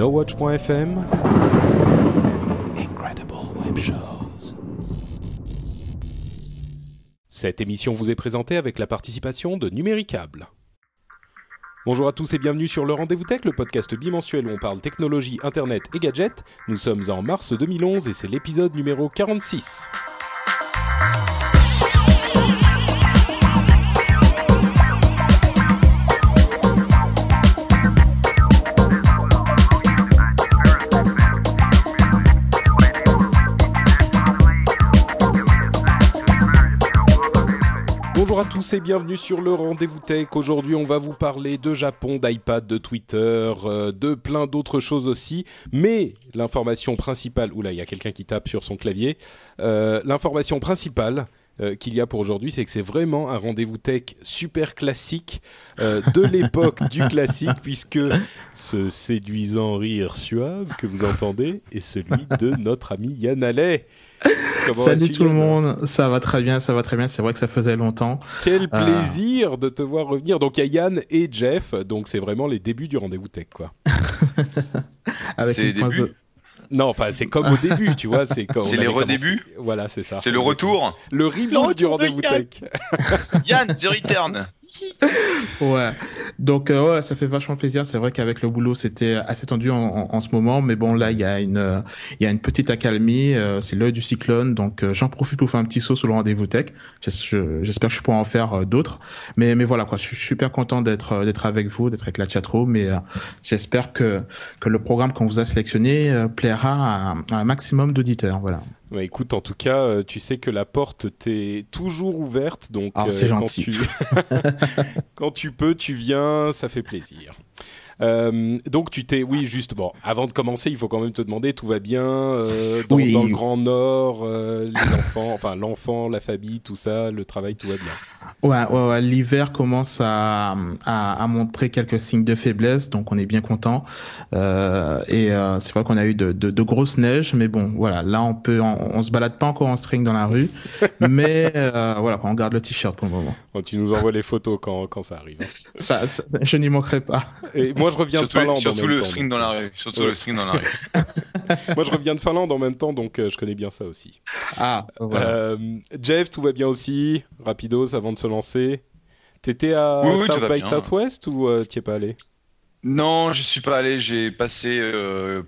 NoWatch.fm Incredible Web Shows. Cette émission vous est présentée avec la participation de Numéricable. Bonjour à tous et bienvenue sur le Rendez-vous Tech, le podcast bimensuel où on parle technologie, internet et gadgets. Nous sommes en mars 2011 et c'est l'épisode numéro 46. Bonjour à tous et bienvenue sur le Rendez-vous Tech. Aujourd'hui, on va vous parler de Japon, d'iPad, de Twitter, euh, de plein d'autres choses aussi. Mais l'information principale, oula, il y a quelqu'un qui tape sur son clavier. Euh, l'information principale euh, qu'il y a pour aujourd'hui, c'est que c'est vraiment un rendez-vous tech super classique euh, de l'époque du classique, puisque ce séduisant rire suave que vous entendez est celui de notre ami Yann Allais. Comment Salut tout le monde, ça va très bien, ça va très bien. C'est vrai que ça faisait longtemps. Quel Euh. plaisir de te voir revenir. Donc il y a Yann et Jeff, donc c'est vraiment les débuts du rendez-vous tech, quoi. Avec C'est une les pointe débuts de- Non, enfin c'est comme au début, tu vois, c'est quand C'est les redébuts Voilà, c'est ça. C'est le retour. Le reboot du rendez-vous tech. Yann, The Return. Ouais. Donc euh, ouais, ça fait vachement plaisir. C'est vrai qu'avec le boulot, c'était assez tendu en, en- en ce moment, mais bon là, il y a une, euh, il y a une petite accalmie. euh, c'est l'œil du cyclone, donc euh, j'en profite pour faire un petit saut sur le rendez-vous tech. J'es- je- J'espère que je pourrai en faire euh, d'autres. Mais mais voilà quoi, je suis super content d'être d'être avec vous, d'être avec la chatroom. Mais j'espère que que le programme qu'on vous a sélectionné plaira à, à un maximum d'auditeurs. Voilà. Ouais, écoute, en tout cas, euh, tu sais que la porte t'est toujours ouverte, donc Ah, quand tu quand tu peux, tu viens, ça fait plaisir. Euh, donc tu t'es, oui, juste bon. Avant de commencer, il faut quand même te demander, tout va bien euh, dans, Oui. dans le Grand Nord, euh, les enfants, enfin l'enfant, la famille, tout ça, le travail, tout va bien. Ouais, ouais, ouais, l'hiver commence à, à, à montrer quelques signes de faiblesse, donc on est bien content. Euh, et c'est vrai qu'on a eu de, de, de grosses neiges, mais bon, voilà, là on peut, on, on se balade pas encore en string dans la rue, mais voilà, on garde le t-shirt pour le moment. Bon, tu nous envoies les photos quand, quand ça arrive. Ça, ça- je n'y manquerai pas. Et moi, je reviens Surtout, de Finlande. en surtout même le temps, string donc, dans la rue. Surtout Ouais. le string dans la rue. Moi, je reviens de Finlande en même temps, donc euh, je connais bien ça aussi. Ah, voilà. Euh, Jeff, tout va bien aussi? Rapidos, avant de se lancer. T'étais à Oui, oui, South by bien. Southwest ou euh, t'y es pas allé? Non, je suis pas allé. J'ai passé euh,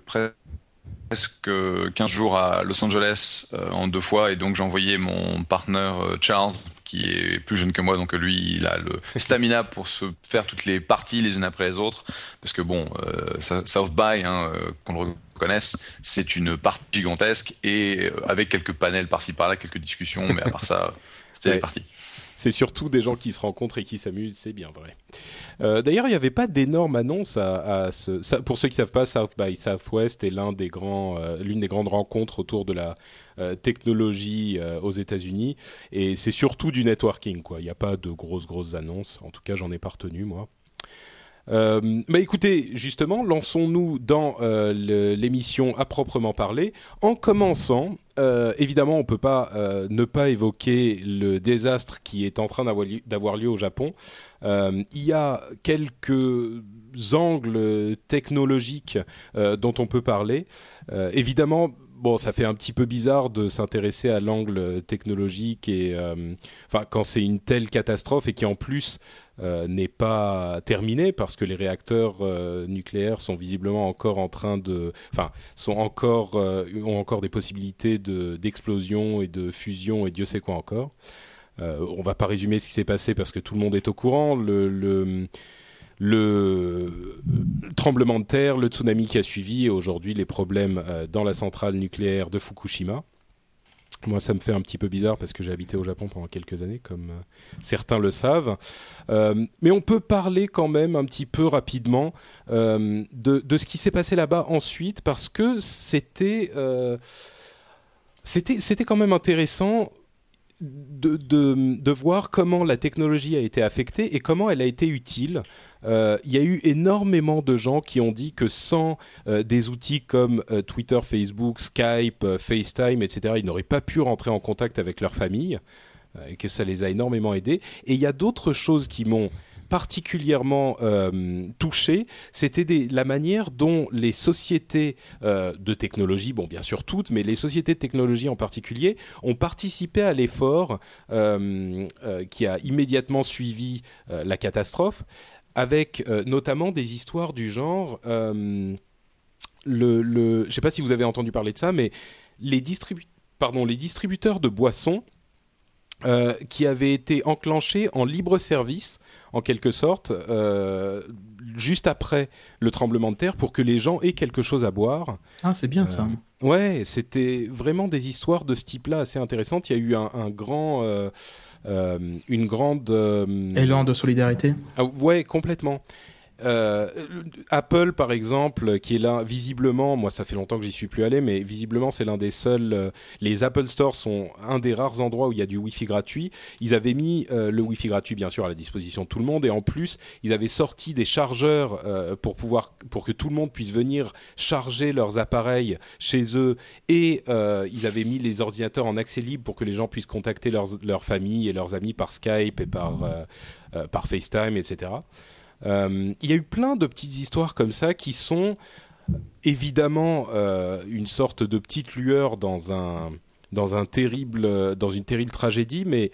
presque 15 jours à Los Angeles euh, en deux fois et donc j'ai envoyé mon partenaire euh, Charles qui est plus jeune que moi donc lui il a le stamina pour se faire toutes les parties les unes après les autres parce que bon euh, South by hein, qu'on le reconnaisse c'est une partie gigantesque et avec quelques panels par-ci par-là quelques discussions mais à part ça c'est Ouais. parties C'est surtout des gens qui se rencontrent et qui s'amusent, c'est bien vrai. Euh, D'ailleurs, il n'y avait pas d'énormes annonces pour ceux qui savent pas, South by Southwest est des euh, l'une des grandes rencontres autour de la euh, technologie aux États-Unis, et c'est surtout du networking, quoi. Il n'y a pas de grosses grosses annonces. En tout cas, j'en ai pas retenu moi. Euh, bah écoutez, justement, lançons-nous dans euh, l'émission à proprement parler, en commençant. euh, évidemment, on peut pas euh, ne pas évoquer le désastre qui est en train d'avoir li- d'avoir lieu au Japon. Euh, il y a quelques angles technologiques dont on peut parler. Évidemment, bon, ça fait un petit peu bizarre de s'intéresser à l'angle technologique et, euh, enfin, quand c'est une telle catastrophe et qui en plus n'est pas terminée parce que les réacteurs euh, nucléaires sont visiblement encore en train de, enfin, sont encore euh, ont encore des possibilités de d'explosion et de fusion et Dieu sait quoi encore. Euh, on va pas résumer ce qui s'est passé parce que tout le monde est au courant. Le, le, le tremblement de terre, le tsunami qui a suivi et aujourd'hui les problèmes euh, dans la centrale nucléaire de Fukushima. Moi, ça me fait un petit peu bizarre parce que j'ai habité au Japon pendant quelques années, comme euh, certains le savent. Euh, mais on peut parler quand même un petit peu rapidement euh, de, de, ce qui s'est passé là-bas ensuite, parce que c'était c'était quand même intéressant de, de, de, voir comment la technologie a été affectée et comment elle a été utile. Euh, il y a eu énormément de gens qui ont dit que sans euh, des outils comme euh, Twitter, Facebook, Skype, FaceTime, etc., ils n'auraient pas pu rentrer en contact avec leur famille et que ça les a énormément aidés. Et il y a d'autres choses qui m'ont particulièrement touché, c'était la manière dont les sociétés de technologie, bon bien sûr toutes, mais les sociétés de technologie en particulier, ont participé à l'effort qui a immédiatement suivi la catastrophe, avec notamment des histoires du genre, le, le, je ne sais pas si vous avez entendu parler de ça, mais les, distribu pardon, les distributeurs de boissons euh, qui avait été enclenché en libre service, en quelque sorte, euh, juste après le tremblement de terre, pour que les gens aient quelque chose à boire. Ah, c'est bien ça. Euh, ouais, c'était vraiment des histoires de ce type-là assez intéressantes. Il y a eu un, un grand, une grande élan de solidarité? Ah, ouais, complètement. Euh, Apple, par exemple, qui est là, visiblement, moi ça fait longtemps que j'y suis plus allé, mais visiblement c'est l'un des seuls. Euh, les Apple Store sont un des rares endroits où il y a du Wi-Fi gratuit. Ils avaient mis euh, le Wi-Fi gratuit, bien sûr, à la disposition de tout le monde, et en plus, ils avaient sorti des chargeurs pour pouvoir, pour que tout le monde puisse venir charger leurs appareils chez eux, et ils avaient mis les ordinateurs en accès libre pour que les gens puissent contacter leurs, leur famille et leurs amis par Skype et par par FaceTime, etc. Euh, il y a eu plein de petites histoires comme ça qui sont évidemment euh, une sorte de petite lueur dans un dans un terrible dans une terrible tragédie, mais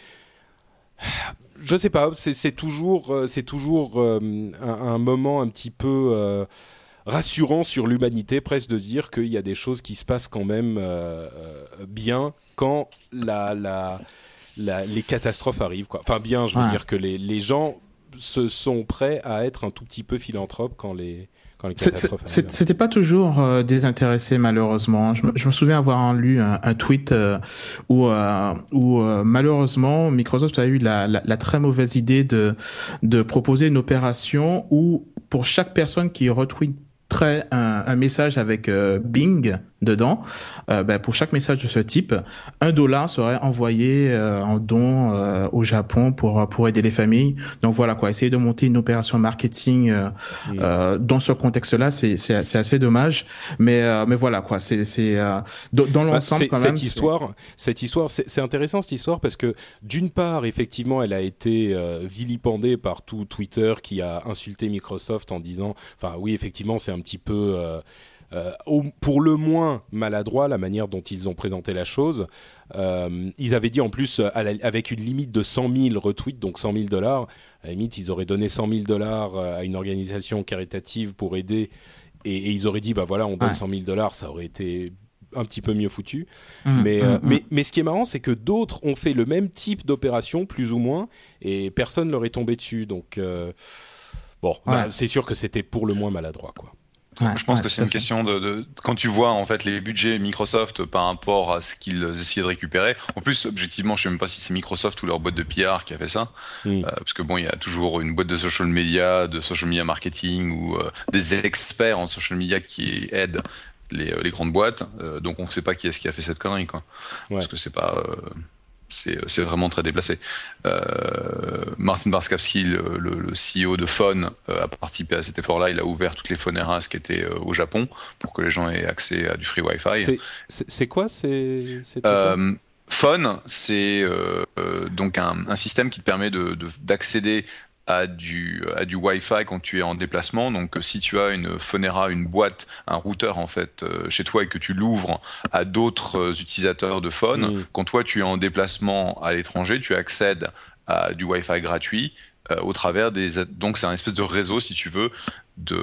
je sais pas, c'est toujours c'est toujours euh, un, moment un petit peu rassurant sur l'humanité, presque de dire qu'il y a des choses qui se passent quand même bien quand la, la, la, les catastrophes arrivent. Quoi. Enfin bien, je veux dire que les, les gens se sont prêts à être un tout petit peu philanthropes quand les quand les catastrophes C'était pas toujours euh, désintéressé malheureusement. Je me, je me, souviens avoir lu un, un tweet euh, où, euh, où malheureusement Microsoft a eu la, la, la, très mauvaise idée de de proposer une opération où pour chaque personne qui retweet un, un message avec Bing dedans, euh, ben, pour chaque message de ce type, un dollar serait envoyé euh, en don euh, au Japon pour pour aider les familles. Donc voilà quoi, essayer de monter une opération marketing euh, dans ce contexte-là, c'est c'est c'est assez dommage, mais mais voilà quoi, c'est c'est dans bah, l'ensemble quand même. Cette histoire, cette histoire, c'est intéressant cette histoire parce que d'une part, effectivement, elle a été vilipendée par tout Twitter qui a insulté Microsoft en disant, enfin oui, effectivement, c'est un petit peu euh, pour le moins maladroit la manière dont ils ont présenté la chose. Euh, ils avaient dit en plus avec une limite de 100 000 retweets, donc 100 000 dollars. À la limite, ils auraient donné 100 000 dollars euh, à une organisation caritative pour aider, et, ils auraient dit bah voilà, on donne 100 000 dollars, ça aurait été un petit peu mieux foutu. Mmh, mais, mmh, mmh. mais, mais ce qui est marrant, c'est que d'autres ont fait le même type d'opération, plus ou moins, et personne leur est tombé dessus. Donc, bon, bah, c'est sûr que c'était pour le moins maladroit, quoi je pense que c'est une question de, de, quand tu vois en fait les budgets Microsoft par rapport à ce qu'ils essayaient de récupérer. En plus, objectivement, je sais même pas si c'est Microsoft ou leur boîte de PR qui a fait ça, euh, parce que bon, il y a toujours une boîte de social media, de social media marketing ou euh, des experts en social media qui aident les, euh, les grandes boîtes. donc on ne sait pas qui est-ce qui a fait cette connerie, quoi. Parce que c'est pas c'est vraiment très déplacé. Euh, Martin Barskowski, le, le, CEO de Phone, euh, a participé à cet effort-là. Il a ouvert toutes les Phoneras qui étaient euh, au Japon pour que les gens aient accès à du free Wi-Fi. C'est quoi c'est Phone, c'est donc un, un, système qui te permet d'accéder de, à du, à du Wi-Fi quand tu es en déplacement. Donc, si tu as une Phonera, une boîte, un routeur en fait euh, chez toi et que tu l'ouvres à d'autres euh, utilisateurs de phone, mm. quand toi tu es en déplacement à l'étranger, tu accèdes à du Wi-Fi gratuit euh, au travers des. Donc, c'est un espèce de réseau, si tu veux, de,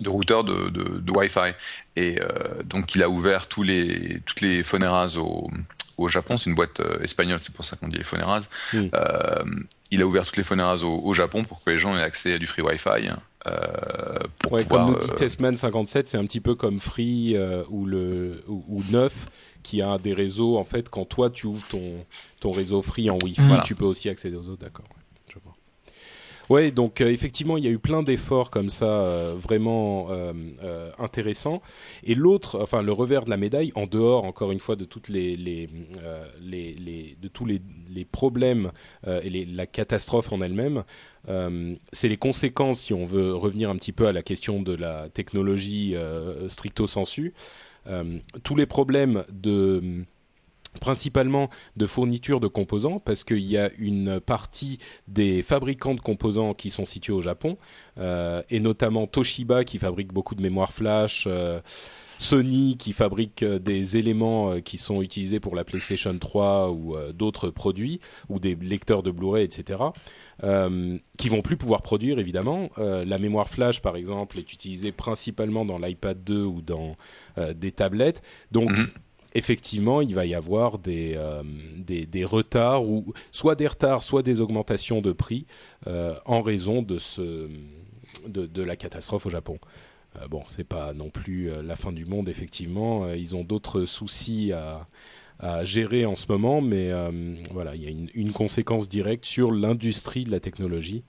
de routeurs de, de, de Wi-Fi. Et donc, il a ouvert tous les, toutes les Phoneras au, au Japon. C'est une boîte espagnole, c'est pour ça qu'on dit les Phoneras. Mm il a ouvert toutes les phoneras au, au, Japon pour que les gens aient accès à du free Wi-Fi. pour ouais, pouvoir, comme nous dit euh, Testman 57, c'est un petit peu comme Free euh, ou le ou, qui a des réseaux en fait quand toi tu ouvres ton ton réseau Free en Wi-Fi, Voilà. tu peux aussi accéder aux autres, d'accord. Ouais, donc euh, effectivement, il y a eu plein d'efforts comme ça, euh, vraiment euh, intéressants. Et l'autre, enfin le revers de la médaille, en dehors encore une fois de toutes les, les, de tous les, problèmes et la catastrophe en elle-même, c'est les conséquences, si on veut revenir un petit peu à la question de la technologie stricto sensu, tous les problèmes de principalement de fourniture de composants parce qu'il y a une partie des fabricants de composants qui sont situés au Japon euh, et notamment Toshiba qui fabrique beaucoup de mémoire flash, euh, Sony qui fabrique euh, des éléments qui sont utilisés pour la PlayStation 3 ou d'autres produits ou des lecteurs de Blu-ray, etc. Euh, qui vont plus pouvoir produire évidemment. La mémoire flash par exemple est utilisée principalement dans l'iPad 2 ou dans des tablettes. Donc Mhm. Effectivement, il va y avoir des, euh, des, des retards ou soit des retards, soit des augmentations de prix euh, en raison de ce de, la catastrophe au Japon. Euh, bon, c'est pas non plus euh, la fin du monde, effectivement. Ils ont d'autres soucis à, à gérer en ce moment, mais voilà, il y a une conséquence directe sur l'industrie de la technologie.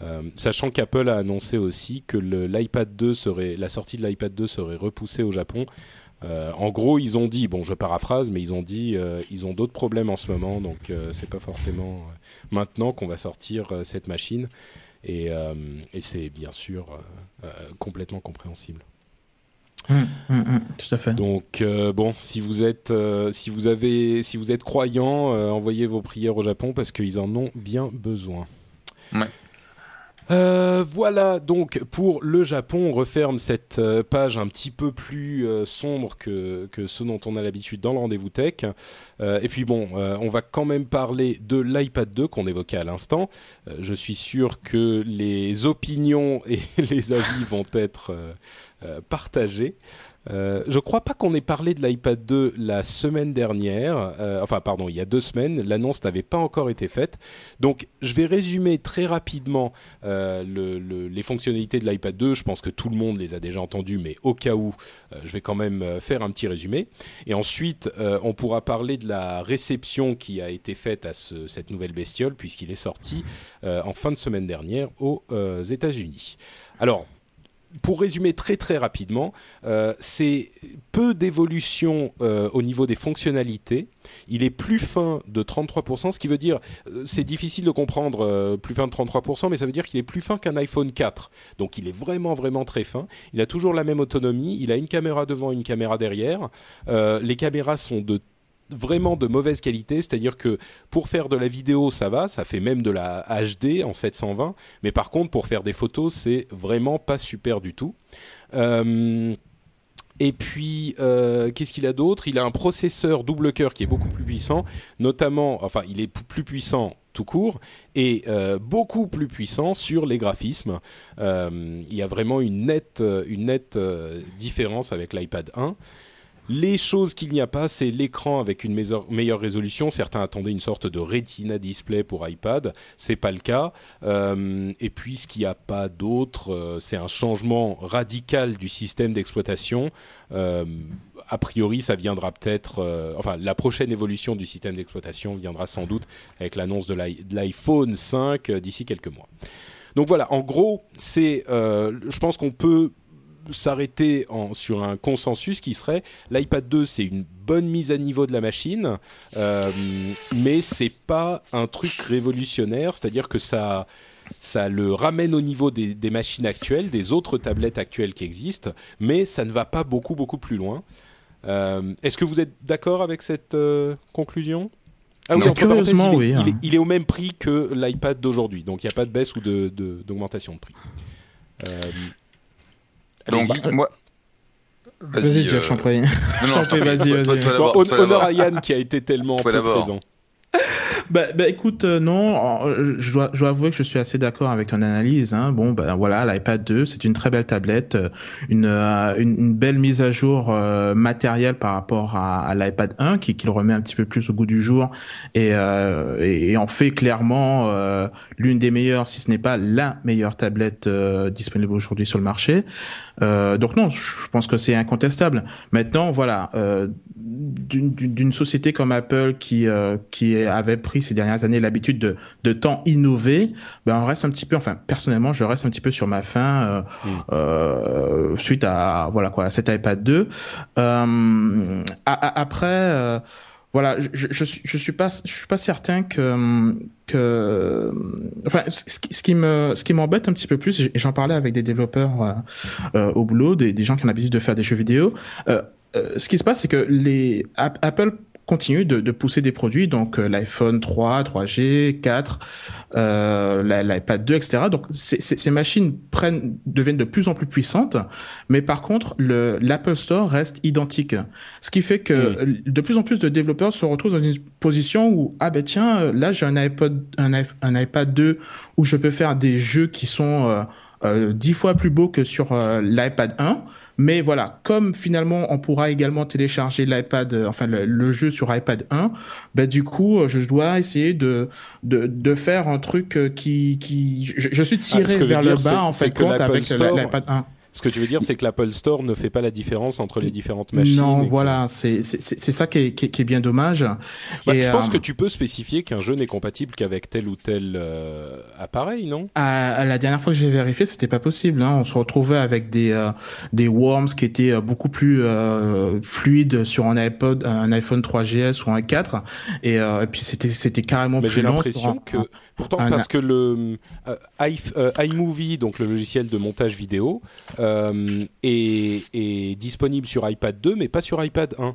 Euh, sachant qu'Apple a annoncé aussi que l'iPad 2 serait, la sortie de l'iPad 2 serait repoussée au Japon. Euh, en gros, ils ont dit, bon, je paraphrase, mais ils ont dit, euh, ils ont d'autres problèmes en ce moment, donc euh, c'est pas forcément maintenant qu'on va sortir euh, cette machine, et, euh, et c'est bien sûr euh, euh, complètement compréhensible. Hum, hum, hum, tout à fait. Donc euh, bon, si vous êtes, euh, si vous avez, si vous êtes croyant, euh, envoyez vos prières au Japon parce qu'ils en ont bien besoin. Ouais. Euh, voilà donc pour le Japon, on referme cette euh, page un petit peu plus euh, sombre que, que ce dont on a l'habitude dans le rendez-vous tech. Euh, et puis bon, on va quand même parler de l'iPad 2 qu'on évoquait à l'instant. Je suis sûr que les opinions et les avis vont être partagés. Euh, je crois pas qu'on ait parlé de l'iPad 2 la semaine dernière. Euh, enfin, pardon, il y a deux semaines. L'annonce n'avait pas encore été faite. Donc, je vais résumer très rapidement euh, le- le- les fonctionnalités de l'iPad 2. Je pense que tout le monde les a déjà entendues, mais au cas où, euh, je vais quand même faire un petit résumé. Et ensuite, on pourra parler de la réception qui a été faite à ce- cette nouvelle bestiole, puisqu'il est sorti en fin de semaine dernière aux États-Unis. Alors, pour résumer très très rapidement, euh, c'est peu d'évolution euh, au niveau des fonctionnalités. Il est plus fin de 33%, ce qui veut dire, euh, c'est difficile de comprendre plus fin de 33%, mais ça veut dire qu'il est plus fin qu'un iPhone 4. Donc il est vraiment vraiment très fin. Il a toujours la même autonomie. Il a une caméra devant, une caméra derrière. Les caméras sont de vraiment de mauvaise qualité, c'est-à-dire que pour faire de la vidéo, ça va, ça fait même de la HD en 720, mais par contre pour faire des photos, c'est vraiment pas super du tout. Euh, et puis, euh, qu'est-ce qu'il a d'autre? Il a un processeur double cœur qui est beaucoup plus puissant, notamment, enfin, il est plus puissant tout court et euh, beaucoup plus puissant sur les graphismes. Il y a vraiment une nette, une nette différence avec l'iPad 1. Les choses qu'il n'y a pas, c'est l'écran avec une meilleure, résolution. Certains attendaient une sorte de Retina display pour iPad, c'est pas le cas. Euh, et puis ce qu'il n'y a pas d'autre, euh, c'est un changement radical du système d'exploitation. Euh, a priori, ça viendra peut-être. enfin, la prochaine évolution du système d'exploitation viendra sans doute avec l'annonce de l'i- de l'iPhone 5 euh, d'ici quelques mois. Donc voilà, en gros, c'est. je pense qu'on peut s'arrêter sur un consensus qui serait l'iPad 2 c'est une bonne mise à niveau de la machine euh, mais c'est pas un truc révolutionnaire c'est-à-dire que ça ça le ramène au niveau des, des machines actuelles des autres tablettes actuelles qui existent mais ça ne va pas beaucoup beaucoup plus loin Euh, est-ce que vous êtes d'accord avec cette euh, conclusion? Ah oui, Non, curieusement, il, est, oui, il hein. est- il est au même prix que l'iPad d'aujourd'hui, donc il n'y a pas de baisse ou de- de- d'augmentation de, prix. Euh, Donc, allez-y. moi. Vas-y, Jeff, euh, j'en prie. Non, non, je t'en prie, prie. vas-y, vas-y. Bon, honneur à Yann qui a été tellement peu présent. Bah, bah écoute, euh, non, je dois, je dois avouer que je suis assez d'accord avec ton analyse. Hein. Bon, ben voilà, l'iPad 2, c'est une très belle tablette, euh, une, euh, une, une, belle mise à jour matérielle par rapport à, à l'iPad 1, qui, qui, le remet un petit peu plus au goût du jour et, et, et en fait clairement l'une des meilleures, si ce n'est pas la meilleure tablette disponible aujourd'hui sur le marché. donc non, je pense que c'est incontestable. Maintenant, voilà, d'une société comme Apple qui qui avait pris ces dernières années l'habitude de, de tant innover, ben on reste un petit peu, enfin personnellement, je reste un petit peu sur ma faim euh, mm. euh, suite à voilà quoi, à cet iPad 2. Euh, après. Voilà, je, je, je, suis pas, je suis pas certain que, que, enfin, ce, qui me, ce qui m'embête un petit peu plus, et j'en parlais avec des développeurs au boulot, des, des gens qui ont l'habitude de faire des jeux vidéo. Euh, ce qui se passe, c'est que les Apple continue de, de, pousser des produits, donc euh, l'iPhone 3, 3G, 4, euh, l'iPad 2, etc. Donc ces machines prennent, deviennent de plus en plus puissantes, mais par contre l'Apple Store reste identique. Ce qui fait que hmm. de plus en plus de développeurs se retrouvent dans une position où ah ben tiens là j'ai un iPod, un, un, iPad 2 où je peux faire des jeux qui sont euh, euh, dix fois plus beaux que sur euh, l'iPad 1. Mais voilà, comme finalement on pourra également télécharger l'iPad, euh, enfin le, jeu sur iPad 1, ben du coup je dois essayer de de, de faire un truc qui qui je, suis ah, tiré vers le bas en fait compte avec l'iPad 1. Ce que tu veux dire, c'est que l'Apple Store ne fait pas la différence entre les différentes machines. Non, voilà, c'est c'est ça qui est, qui, est, bien dommage. Bah, et je pense euh, que tu peux spécifier qu'un jeu n'est compatible qu'avec tel ou tel euh, appareil, non? À, La dernière fois que j'ai vérifié, c'était pas possible. Hein. On se retrouvait avec des euh, des worms qui étaient beaucoup plus fluides sur un iPod, un iPhone 3GS ou un 4, et, et puis c'était c'était carrément Mais plus lent. J'ai l'impression que pourtant parce que le iMovie, donc le logiciel de montage vidéo euh, est, disponible sur iPad 2, mais pas sur iPad 1.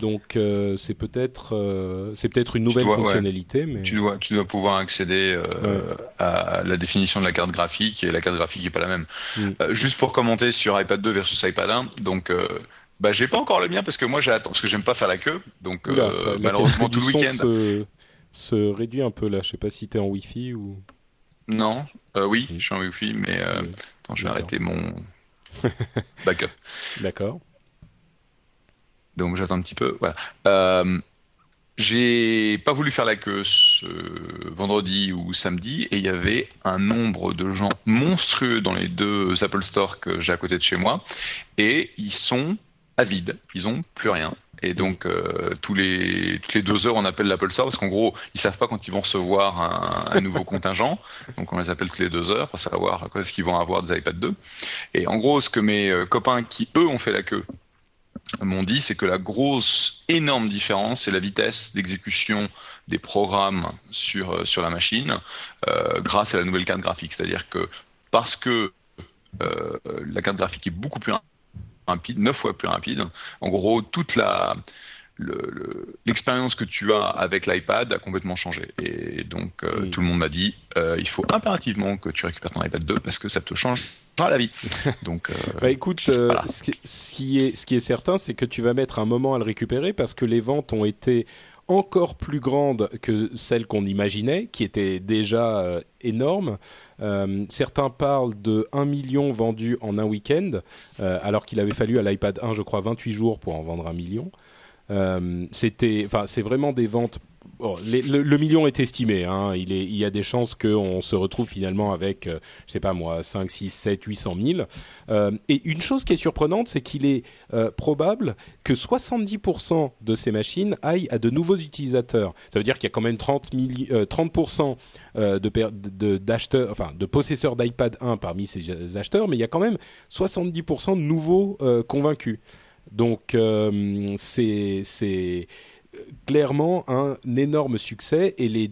Donc euh, c'est peut-être euh, c'est peut-être une nouvelle fonctionnalité, mais tu dois tu dois pouvoir accéder à la définition de la carte graphique et la carte graphique est pas la même. Mm. juste pour commenter sur iPad 2 versus iPad 1, donc bah j'ai pas encore le mien parce que moi j'attends parce que j'aime pas faire la queue, donc malheureusement tout le week-end se, se, réduit un peu là. Je sais pas si tu es en Wi-Fi ou non. oui, je suis en Wi-Fi, mais attends, je vais arrêter mon backup. D'accord. Donc j'attends un petit peu. Voilà. Euh, j'ai pas voulu faire la queue ce vendredi ou samedi et il y avait un nombre de gens monstrueux dans les deux Apple Store que j'ai à côté de chez moi et ils sont avides, ils ont plus rien. Et donc euh, tous les toutes les deux heures on appelle l'Apple Store parce qu'en gros ils savent pas quand ils vont recevoir un, un nouveau contingent, donc on les appelle toutes les deux heures pour savoir quand est-ce qu'ils vont avoir des iPad 2. Et en gros ce que mes euh, copains qui eux ont fait la queue m'ont dit c'est que la grosse énorme différence c'est la vitesse d'exécution des programmes sur euh, sur la machine euh, grâce à la nouvelle carte graphique, c'est-à-dire que parce que euh, la carte graphique est beaucoup plus rapide, 9 fois plus rapide. En gros, toute la l'expérience que tu as avec l'iPad a complètement changé. Et donc, euh, tout le monde m'a dit, euh, il faut impérativement que tu récupères ton iPad 2 parce que ça te change la vie. Donc, euh, bah écoute, ce, qui est, ce qui est certain, c'est que tu vas mettre un moment à le récupérer parce que les ventes ont été encore plus grandes que celles qu'on imaginait, qui étaient déjà énormes. Euh, certains parlent de 1 million vendus en un week-end, euh, alors qu'il avait fallu à l'iPad 1, je crois, 28 jours pour en vendre un million. Euh, c'était, c'est vraiment des ventes le, million est estimé. Hein. Il, est, il y a des chances qu'on se retrouve finalement avec, euh, je sais pas moi, 5, 6, 7, 800 000. Euh, et une chose qui est surprenante, c'est qu'il est, euh, probable que 70% de ces machines aillent à de nouveaux utilisateurs. Ça veut dire qu'il y a quand même 30, 30% de, d'acheteurs, enfin, de possesseurs d'iPad 1 parmi ces acheteurs, mais il y a quand même 70% de nouveaux convaincus. Donc c'est clairement un énorme succès et les,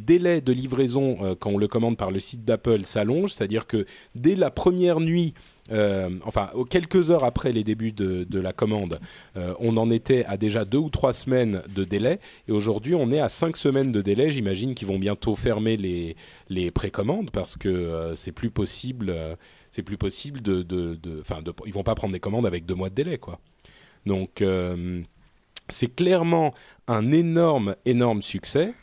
délais de livraison euh, quand on le commande par le site d'Apple s'allongent, c'est-à-dire que dès la première nuit, euh, enfin quelques heures après les débuts de, la commande, euh, on en était à déjà deux ou trois semaines de délai et aujourd'hui on est à cinq semaines de délai. J'imagine qu'ils vont bientôt fermer les, précommandes parce que c'est plus possible, c'est plus possible de, de, de, de, ils vont pas prendre des commandes avec deux mois de délai quoi. Donc c'est clairement un énorme, énorme succès,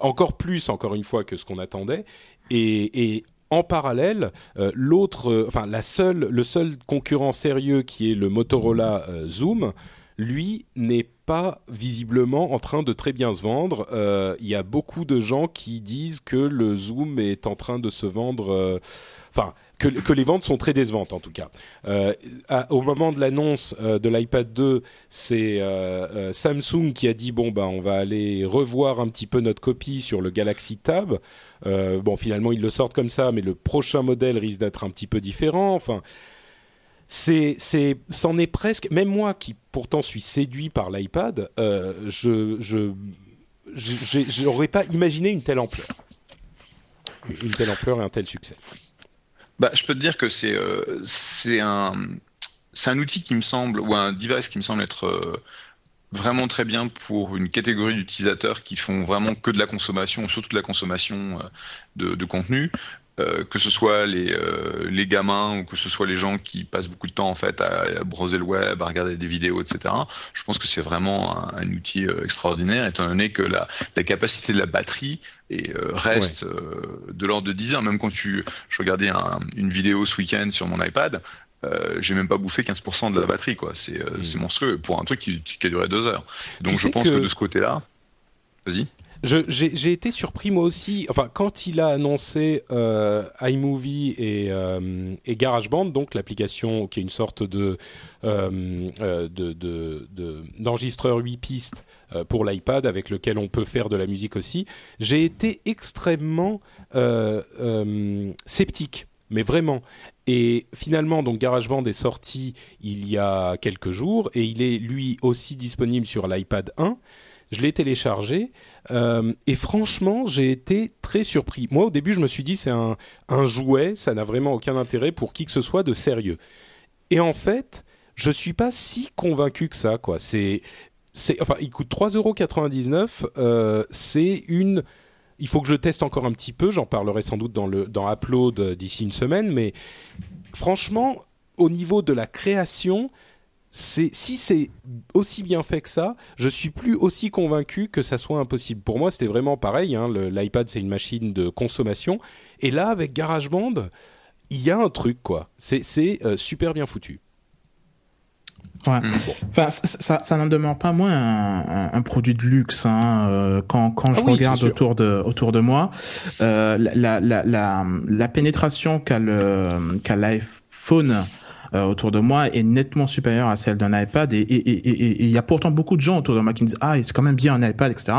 encore plus, encore une fois, que ce qu'on attendait. Et, en parallèle, l'autre, enfin la seule, le seul concurrent sérieux qui est le Motorola Zoom, lui n'est pas visiblement en train de très bien se vendre. Euh, il y a beaucoup de gens qui disent que le Zoom est en train de se vendre. Euh, enfin, que, les ventes sont très décevantes en tout cas. Euh, au moment de l'annonce de l'iPad 2, c'est Samsung qui a dit bon bah on va aller revoir un petit peu notre copie sur le Galaxy Tab. bon finalement ils le sortent comme ça, mais le prochain modèle risque d'être un petit peu différent. Enfin c'est, c'est, c'en est presque. Même moi, qui pourtant suis séduit par l'iPad, euh, je, je, j'aurais pas imaginé une telle ampleur, une telle ampleur et un tel succès. Bah, je peux te dire que c'est, euh, c'est un, c'est un outil qui me semble ou un device qui me semble être euh, vraiment très bien pour une catégorie d'utilisateurs qui font vraiment que de la consommation, surtout de la consommation de, de contenu. Euh, que ce soit les, euh, les gamins ou que ce soit les gens qui passent beaucoup de temps en fait à, à browser le web, à regarder des vidéos, etc. Je pense que c'est vraiment un, un outil euh, extraordinaire, étant donné que la, la capacité de la batterie et, reste de l'ordre de 10 heures. Même quand tu, je regardais un, une vidéo ce week-end sur mon iPad, euh, j'ai même pas bouffé 15% de la batterie, quoi. C'est mm. monstrueux pour un truc qui, qui, a duré deux heures. Donc je pense que... que de ce côté-là, vas-y j'ai été surpris moi aussi. Enfin, quand il a annoncé euh, iMovie et, euh, et, GarageBand, donc l'application qui est une sorte de euh, d'enregistreur de, de, 8 pistes pour l'iPad avec lequel on peut faire de la musique aussi, j'ai été extrêmement sceptique mais vraiment. Et finalement, donc GarageBand est sorti il y a quelques jours et il est lui aussi disponible sur l'iPad 1 je l'ai téléchargé euh, et franchement, j'ai été très surpris. Moi, au début, je me suis dit c'est un, jouet, ça n'a vraiment aucun intérêt pour qui que ce soit de sérieux. Et en fait, je suis pas si convaincu que ça. Quoi. C'est, c'est, enfin, il coûte 3,99€. Euh, c'est une il faut que je teste encore un petit peu. J'en parlerai sans doute dans le dans Upload d'ici une semaine. Mais franchement, au niveau de la création, si c'est aussi bien fait que ça, je suis plus aussi convaincu que ça soit impossible. Pour moi, c'était vraiment pareil. Hein, L'iPad, c'est une machine de consommation, et là, avec GarageBand, il y a un truc quoi. C'est euh, super bien foutu. Ouais. Mm. Enfin, ça, ça, n'en demeure pas moins un, un, produit de luxe. Hein. Euh, quand, quand ah je regarde autour de autour de moi, euh, la, la, la, la, pénétration qu'a qu'a l'iPhone euh, autour de moi est nettement supérieure à celle d'un iPad. Et il y a pourtant beaucoup de gens autour de moi qui me disent ah c'est quand même bien un iPad etc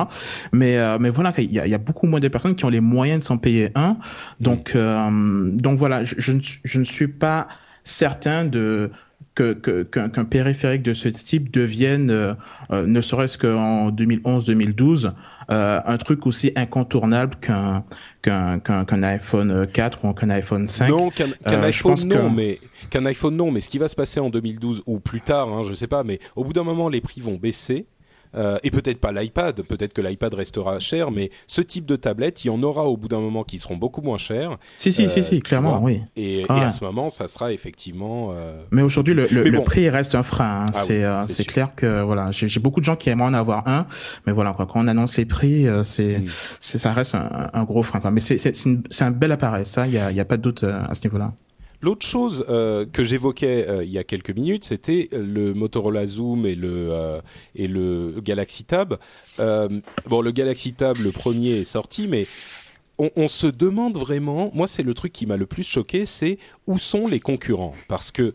mais euh, mais voilà il y a, y a, beaucoup moins de personnes qui ont les moyens de s'en payer un. Donc euh, donc voilà je, je, ne, je ne suis pas certain de que qu'un qu périphérique de ce type devienne, euh, ne serait-ce qu'en 2011-2012, euh, un truc aussi incontournable qu'un qu'un qu'un iPhone 4 ou qu'un iPhone 5. Non, qu'un euh, iPhone non, mais qu'un iPhone non, mais ce qui va se passer en 2012 ou plus tard, hein, je sais pas, mais au bout d'un moment, les prix vont baisser euh, et peut-être pas l'iPad, peut-être que l'iPad restera cher, mais ce type de tablette, il y en aura au bout d'un moment qui seront beaucoup moins chers. Si, si, si, si, clairement, oui. Et, ah et, à ce moment, ça sera effectivement. Euh... Mais aujourd'hui, le, le, le, prix reste un frein. Hein. Ah c'est euh, c'est clair que voilà, j'ai beaucoup de gens qui aimeraient en avoir un, mais voilà, quoi, quand on annonce les prix, euh, c'est mm. c'est ça reste un, un, gros frein. Quoi. Mais c'est c'est un bel appareil, ça, il y a, y a pas de doute à ce niveau-là. L'autre chose euh, que j'évoquais euh, il y a quelques minutes, c'était le Motorola Zoom et le euh, Galaxy Tab. Bon, le Galaxy Tab, le premier est sorti, mais on, se demande vraiment. Moi, c'est le truc qui m'a le plus choqué, c'est où sont les concurrents? Parce que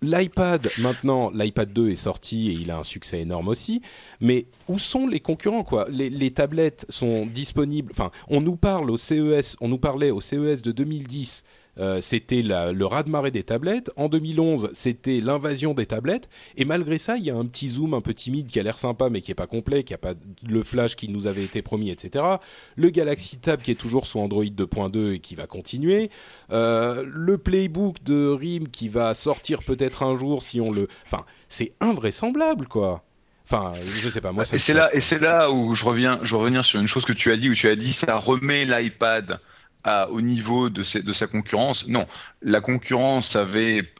l'iPad, maintenant, l'iPad 2 est sorti et il a un succès énorme aussi. Mais où sont les concurrents, quoi? Les, tablettes sont disponibles. Enfin, on nous nous parlait au CES de 2010 euh, c'était le raz-de-marée des tablettes. En 2011, c'était l'invasion des tablettes. Et malgré ça, il y a un petit zoom un peu timide qui a l'air sympa, mais qui est pas complet, qui a pas le flash qui nous avait été promis, etc. Le Galaxy Tab qui est toujours sous Android 2.2 et qui va continuer. Euh, le Playbook de RIM qui va sortir peut-être un jour si on le. Enfin, c'est invraisemblable, quoi. Enfin, je sais pas. Moi, et c'est là, et c'est là où je reviens, je revenir sur une chose que tu as dit, où tu as dit, ça remet l'iPad au niveau de sa concurrence. Non, la concurrence avait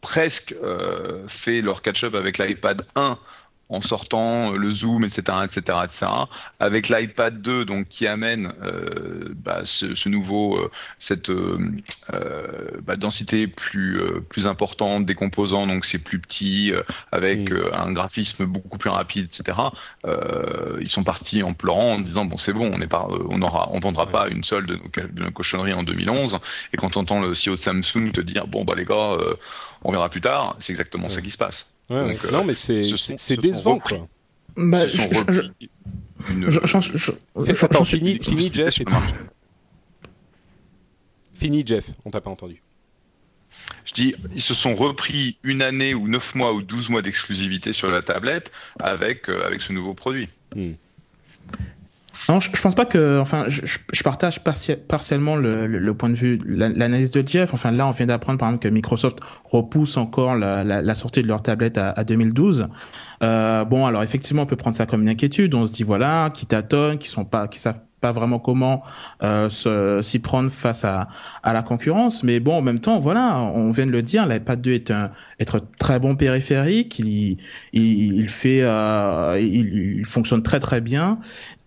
presque euh, fait leur catch-up avec l'iPad 1 en sortant le zoom, etc., etc., etc. Avec l'iPad 2, donc qui amène euh, bah, ce, ce, nouveau, euh, cette euh, euh bah, densité plus plus importante des composants, donc c'est plus petit, avec un graphisme beaucoup plus rapide, etc. ils sont partis en pleurant, en disant bon c'est bon, on est pas, on aura, on vendra pas une seule de nos, de nos, cochonneries en 2011. Et quand on entend le CEO de Samsung te dire bon bah les gars, on verra plus tard, c'est exactement ça qui se passe. Ouais, Donc, non, mais c'est c'est décevant quoi. Bah, je, je, je, Attends, fini, fini Jeff. Fini Jeff, on t'a pas entendu. Je dis, ils se sont repris une année ou neuf mois ou douze mois d'exclusivité sur la tablette avec, euh, avec ce nouveau produit. Hmm. Non, je, je, pense pas que, enfin, je, je partage partiellement le, le, point de vue, l'analyse de Jeff. Enfin, là, on vient d'apprendre, par exemple, que Microsoft repousse encore la, la, la sortie de leur tablette à, à 2012. Euh, bon, alors effectivement, on peut prendre ça comme une inquiétude. On se dit voilà, qui tâtonnent, qui sont pas, qui savent pas vraiment comment euh, s'y prendre face à, à la concurrence. Mais bon, en même temps, voilà, on vient de le dire, l'iPad 2 est un être très bon périphérique. Il, il, il fait, euh, il, il, fonctionne très très bien.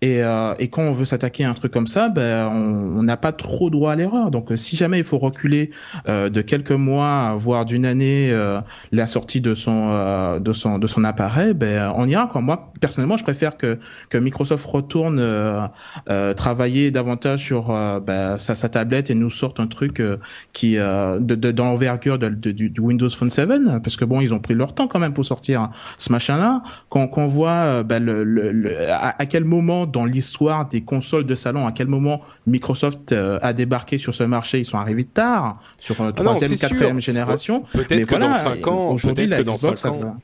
Et, euh, et quand on veut s'attaquer à un truc comme ça, ben on n'a pas trop droit à l'erreur. Donc si jamais il faut reculer euh, de quelques mois, voire d'une année, euh, la sortie de son euh, de son de son appareil, ben on ira. Quoi. Moi personnellement, je préfère que que Microsoft retourne euh, travailler davantage sur ben, sa, sa, tablette et nous sorte un truc qui de, de dans l'envergure de, de, du, Windows Phone 7, parce que bon, ils ont pris leur temps quand même pour sortir ce machin-là. Quand qu'on voit ben, le, le, à, à quel moment dans l'histoire des consoles de salon, à quel moment Microsoft euh, a débarqué sur ce marché Ils sont arrivés tard, sur euh, ah troisième, quatrième génération. Peut-être que dans 5 ans, aujourd'hui, que dans 5 ans.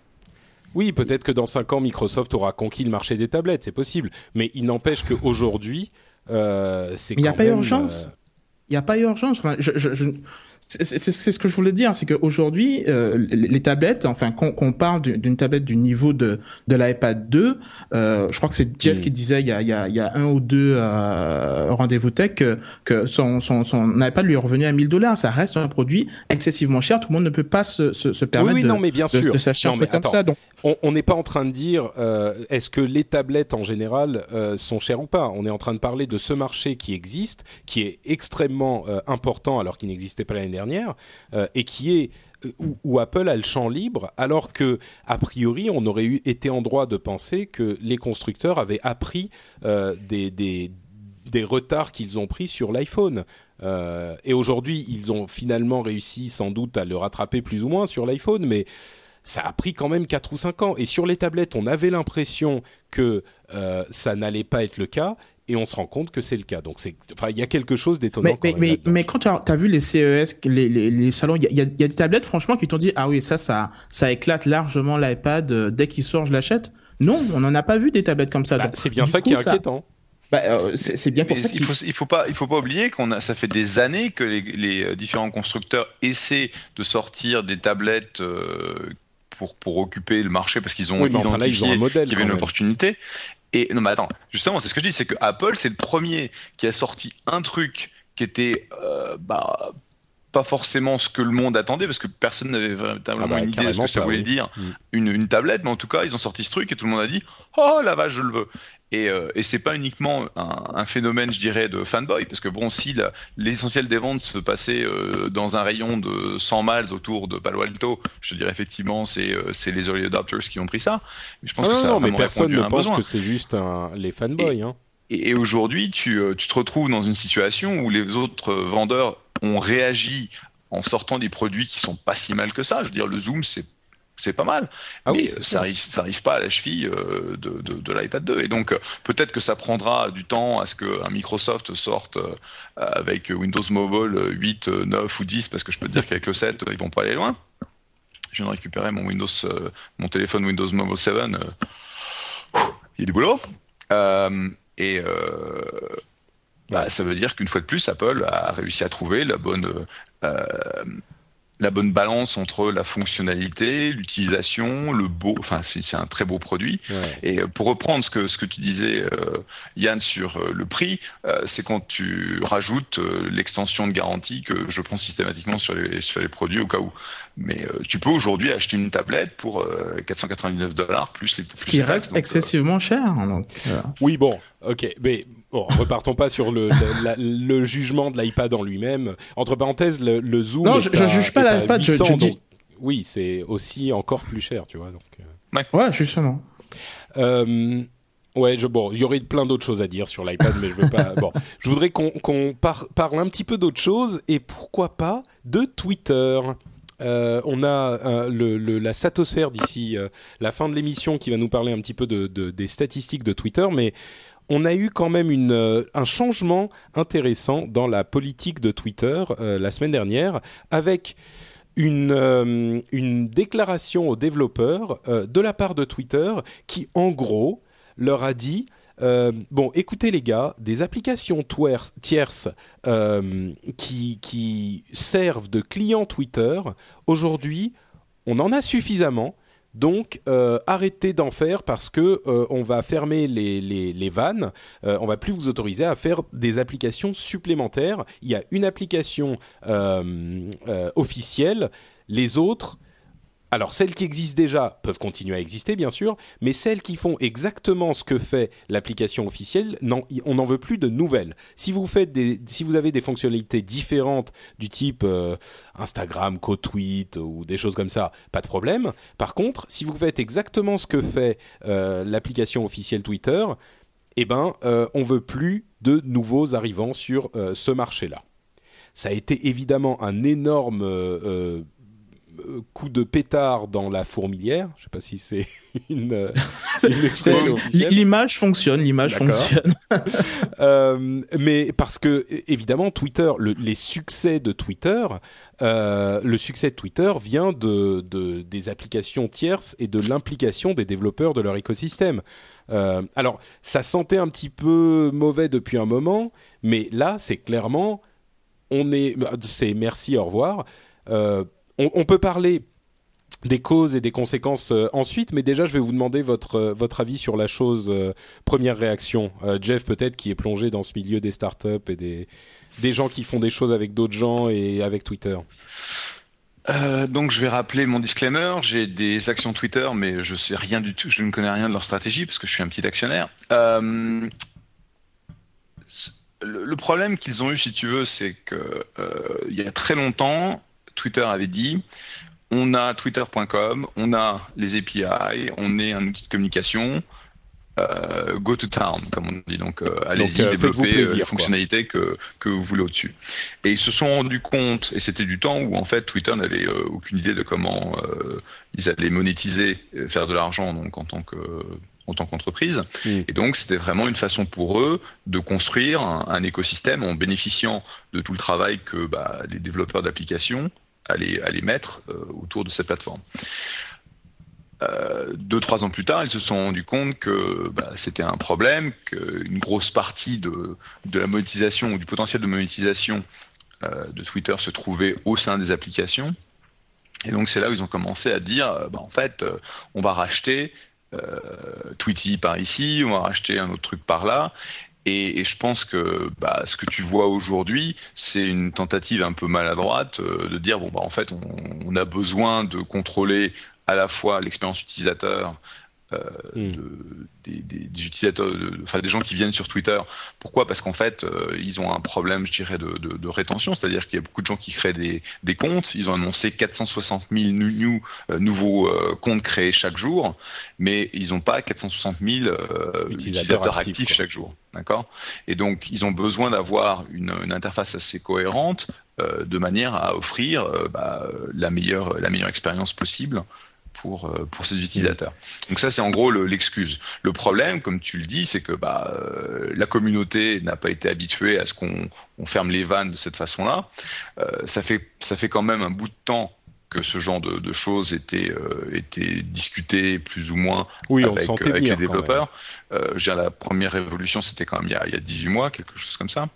Oui, peut-être que dans 5 ans, Microsoft aura conquis le marché des tablettes, c'est possible. Mais il n'empêche qu'aujourd'hui, euh, c'est. Il n'y a pas urgence. Euh, il n'y a pas urgence. Enfin, je, je, je c'est ce que je voulais dire, c'est qu'aujourd'hui, euh, les tablettes, enfin, qu'on parle d'une tablette du niveau de, de l'iPad 2, euh, je crois que c'est Jeff mm. qui disait il y a, il y a, il y a un ou deux euh, rendez-vous tech que, que son, son, son iPad lui est revenu à 1000 dollars. Ça reste un produit excessivement cher. Tout le monde ne peut pas se, se, se permettre oui, oui, non, mais bien de, sûr. de, s'acheter un truc comme ça. Donc, on n'est pas en train de dire est-ce que les tablettes en général sont chères ou pas? On est en train de parler de ce marché qui existe, qui est extrêmement important alors qu'il n'existait pas l'année dernière, euh, et qui est où, où, Apple a le champ libre, alors que a priori on aurait été en droit de penser que les constructeurs avaient appris des, des, retards qu'ils ont pris sur l'iPhone. Euh, et aujourd'hui, ils ont finalement réussi sans doute à le rattraper plus ou moins sur l'iPhone, mais ça a pris quand même 4 ou 5 ans. Et sur les tablettes, on avait l'impression que euh, ça n'allait pas être le cas. Et on se rend compte que c'est le cas. Donc, c'est, enfin, il y a quelque chose d'étonnant. Mais, mais, mais, quand tu as, vu les CES, les, les, les salons, il y a, y a, des tablettes, franchement, qui t'ont dit, ah oui, ça, ça, ça éclate largement l'iPad. Euh, dès qu'il sort, je l'achète. Non, on n'en a pas vu des tablettes comme ça. Bah, c'est bien ça qui est inquiétant. Bah, euh, c'est bien pour ça qu'il faut, il faut pas, il faut pas oublier qu'on a, ça fait des années que les, les, différents constructeurs essaient de sortir des tablettes euh, pour, pour occuper le marché parce qu'ils ont identifié qu'il y avait une opportunité. Et non, mais attends, justement, c'est ce que je dis, c'est que Apple, c'est le premier qui a sorti un truc qui était euh, bah, pas forcément ce que le monde attendait parce que personne n'avait véritablement ah bah, une idée de ce que ça voulait dire. Mm. une, une, tablette mais en tout cas ils ont sorti ce truc et tout le monde a dit oh la vache je le veux et, euh, et c'est pas uniquement un, un, phénomène, je dirais, de fanboy, parce que bon, si l'essentiel des ventes se passait euh, dans un rayon de 100 miles autour de Palo Alto, je te dirais effectivement, c'est euh, c'est les early adopters qui ont pris ça. Mais je pense que ça non, mais personne ne pense que c'est juste un, les fanboys. Et, hein. et, et aujourd'hui, tu, euh, tu te retrouves dans une situation où les autres vendeurs ont réagi en sortant des produits qui sont pas si mal que ça. Je veux dire, le zoom, c'est c'est pas mal. Ah mais oui, ça arrive, ça arrive pas à la cheville euh, de, de, de l'iPad 2. Et donc, euh, peut-être que ça prendra du temps à ce qu'un Microsoft sorte euh, avec Windows Mobile 8, 9 ou 10, parce que je peux te dire qu'avec le 7, ils vont pas aller loin. Je viens de récupérer mon Windows, mon téléphone Windows Mobile 7. il y a du boulot. et bah, ça veut dire qu'une fois de plus, Apple a réussi à trouver la bonne la bonne balance entre la fonctionnalité, l'utilisation, le beau. Enfin, c'est un très beau produit. Et euh, pour reprendre ce que ce que tu disais, euh, Yann, sur euh, le prix, c'est quand tu rajoutes l'extension de garantie que je prends systématiquement sur les sur les produits au cas où. Mais tu peux aujourd'hui acheter une tablette pour 499 dollars plus les. Ce qui reste excessivement cher. Hein, oui, bon, ok, mais Bon, repartons pas sur le, le, jugement de l'iPad en lui-même. Entre parenthèses, le, le zoom. Non, je, je juge pas l'iPad. Je, je dis. oui, c'est aussi encore plus cher, tu vois. Donc. Euh. Ouais, justement. Euh, ouais, je, bon, il y aurait plein d'autres choses à dire sur l'iPad, mais je veux pas. bon, je voudrais qu'on parle un petit peu d'autre chose et pourquoi pas de Twitter. Euh, on a euh, le, la satosphère d'ici euh, la fin de l'émission qui va nous parler un petit peu de, de, des statistiques de Twitter, mais on a eu quand même euh, un changement intéressant dans la politique de Twitter euh, la semaine dernière avec une, euh, une déclaration aux développeurs de la part de Twitter qui, en gros, leur a dit bon, écoutez les gars, des applications tierces qui, servent de client Twitter, aujourd'hui, on en a suffisamment donc euh, arrêtez d'en faire parce que euh, on va fermer les, vannes. Euh, on va plus vous autoriser à faire des applications supplémentaires. Il y a une application officielle. Les autres, alors celles qui existent déjà peuvent continuer à exister bien sûr, mais celles qui font exactement ce que fait l'application officielle, on n'en veut plus de nouvelles. Si vous faites si vous avez des fonctionnalités différentes du type euh, Instagram, co-tweet ou des choses comme ça, pas de problème. Par contre, si vous faites exactement ce que fait euh, l'application officielle Twitter, eh ben, euh, on veut plus de nouveaux arrivants sur euh, ce marché-là. Ça a été évidemment un énorme euh, coup de pétard dans la fourmilière. Je sais pas si c'est une, euh, L'image fonctionne, l'image fonctionne. euh, mais parce que évidemment, Twitter, le, les succès de Twitter, euh, le succès de Twitter vient de, de des applications tierces et de l'implication des développeurs de leur écosystème. Euh, alors, ça sentait un petit peu mauvais depuis un moment, mais là, c'est clairement, on est, c'est merci, au revoir. On, peut parler des causes et des conséquences euh, ensuite, mais déjà je vais vous demander votre euh, votre avis sur la chose. Euh, première réaction, Jeff peut-être qui est plongé dans ce milieu des startups et des des gens qui font des choses avec d'autres gens et avec Twitter. donc je vais rappeler mon disclaimer. J'ai des actions Twitter, mais je sais rien du tout. Je ne connais rien de leur stratégie parce que je suis un petit actionnaire. le, problème qu'ils ont eu, si tu veux, c'est que il y a très longtemps, Twitter avait dit on a twitter.com, on a les API, on est un outil de communication. Euh, go to town, comme on dit. Donc, euh, allez-y, euh, développer les fonctionnalités que, que vous voulez au-dessus. Et ils se sont rendus compte, et c'était du temps où en fait Twitter n'avait aucune idée de comment ils allaient monétiser, faire de l'argent donc en tant que en tant qu'entreprise. Et donc, c'était vraiment une façon pour eux de construire un, écosystème en bénéficiant de tout le travail que bah, les développeurs d'applications allaient, allaient, mettre euh, autour de cette plateforme. Euh, deux, trois ans plus tard, ils se sont rendus compte que bah, c'était un problème, qu'une grosse partie de, de, la monétisation ou du potentiel de monétisation euh, de Twitter se trouvait au sein des applications. Et donc c'est là où ils ont commencé à dire, bah, en fait, on va racheter Tweety par ici, on va racheter un autre truc par là. Et, je pense que bah, ce que tu vois aujourd'hui, c'est une tentative un peu maladroite euh, de dire bon bah en fait on, a besoin de contrôler à la fois l'expérience utilisateur euh, hmm. des, des, utilisateurs, enfin des gens qui viennent sur Twitter. Pourquoi? Parce qu'en fait, euh, ils ont un problème, je dirais, de, de, de rétention, c'est-à-dire qu'il y a beaucoup de gens qui créent des, des comptes. Ils ont annoncé 460 000 new, euh, nouveaux comptes créés chaque jour, mais ils n'ont pas 460 000 utilisateurs, actifs, chaque jour. D'accord? Et donc, ils ont besoin d'avoir une, une, interface assez cohérente de manière à offrir bah, la meilleure la meilleure expérience possible pour euh, pour ces utilisateurs. Donc ça c'est en gros l'excuse. Le, problème, comme tu le dis, c'est que bah euh, la communauté n'a pas été habituée à ce qu'on on ferme les vannes de cette façon-là. Euh, ça fait ça fait quand même un bout de temps que ce genre de, choses était euh, était discuté plus ou moins oui, avec, on avec les développeurs. Euh, la première révolution, c'était quand même il y, a, il y a 18 mois, quelque chose comme ça.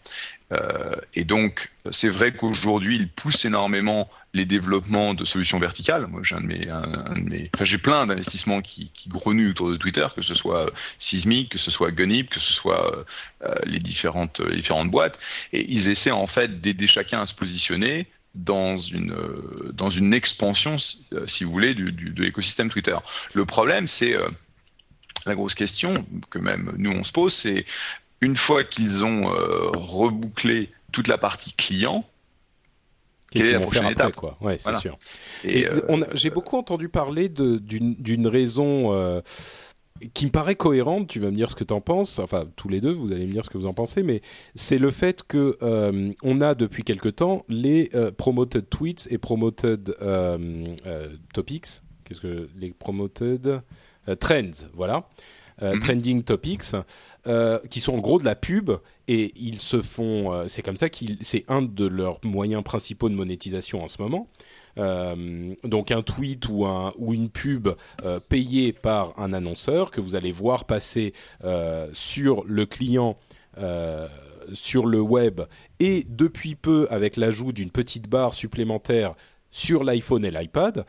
Euh, et donc, c'est vrai qu'aujourd'hui, il pousse énormément les développements de solutions verticales. Moi, j'ai un de mes, un, de mes, enfin, j'ai plein d'investissements qui, qui grenuent autour de Twitter, que ce soit Sismic, que ce soit Gunip, que ce soit euh, les différentes, les différentes boîtes, et ils essaient en fait d'aider chacun à se positionner dans une euh, dans une expansion, euh, si vous voulez, du, du, de l'écosystème Twitter. Le problème, c'est la grosse question que même nous on se pose, c'est une fois qu'ils ont euh, rebouclé toute la partie client, quelle est la prochaine étape? quoi? Ouais, c'est sûr. Et, euh, j'ai beaucoup entendu parler d'une raison euh, qui me paraît cohérente. Tu vas me dire ce que tu en penses. Enfin, tous les deux, vous allez me dire ce que vous en pensez. Mais c'est le fait que on a depuis quelque temps les promoted tweets et promoted topics. Qu'est-ce que les promoted trends Voilà. Mhm. trending topics, euh, qui sont en gros de la pub et ils se font. Euh, c'est comme ça qu'ils. C'est un de leurs moyens principaux de monétisation en ce moment. Euh, donc un tweet ou, un, ou une pub payée par un annonceur que vous allez voir passer sur le client sur le web et depuis peu avec l'ajout d'une petite barre supplémentaire sur l'iPhone et l'iPad.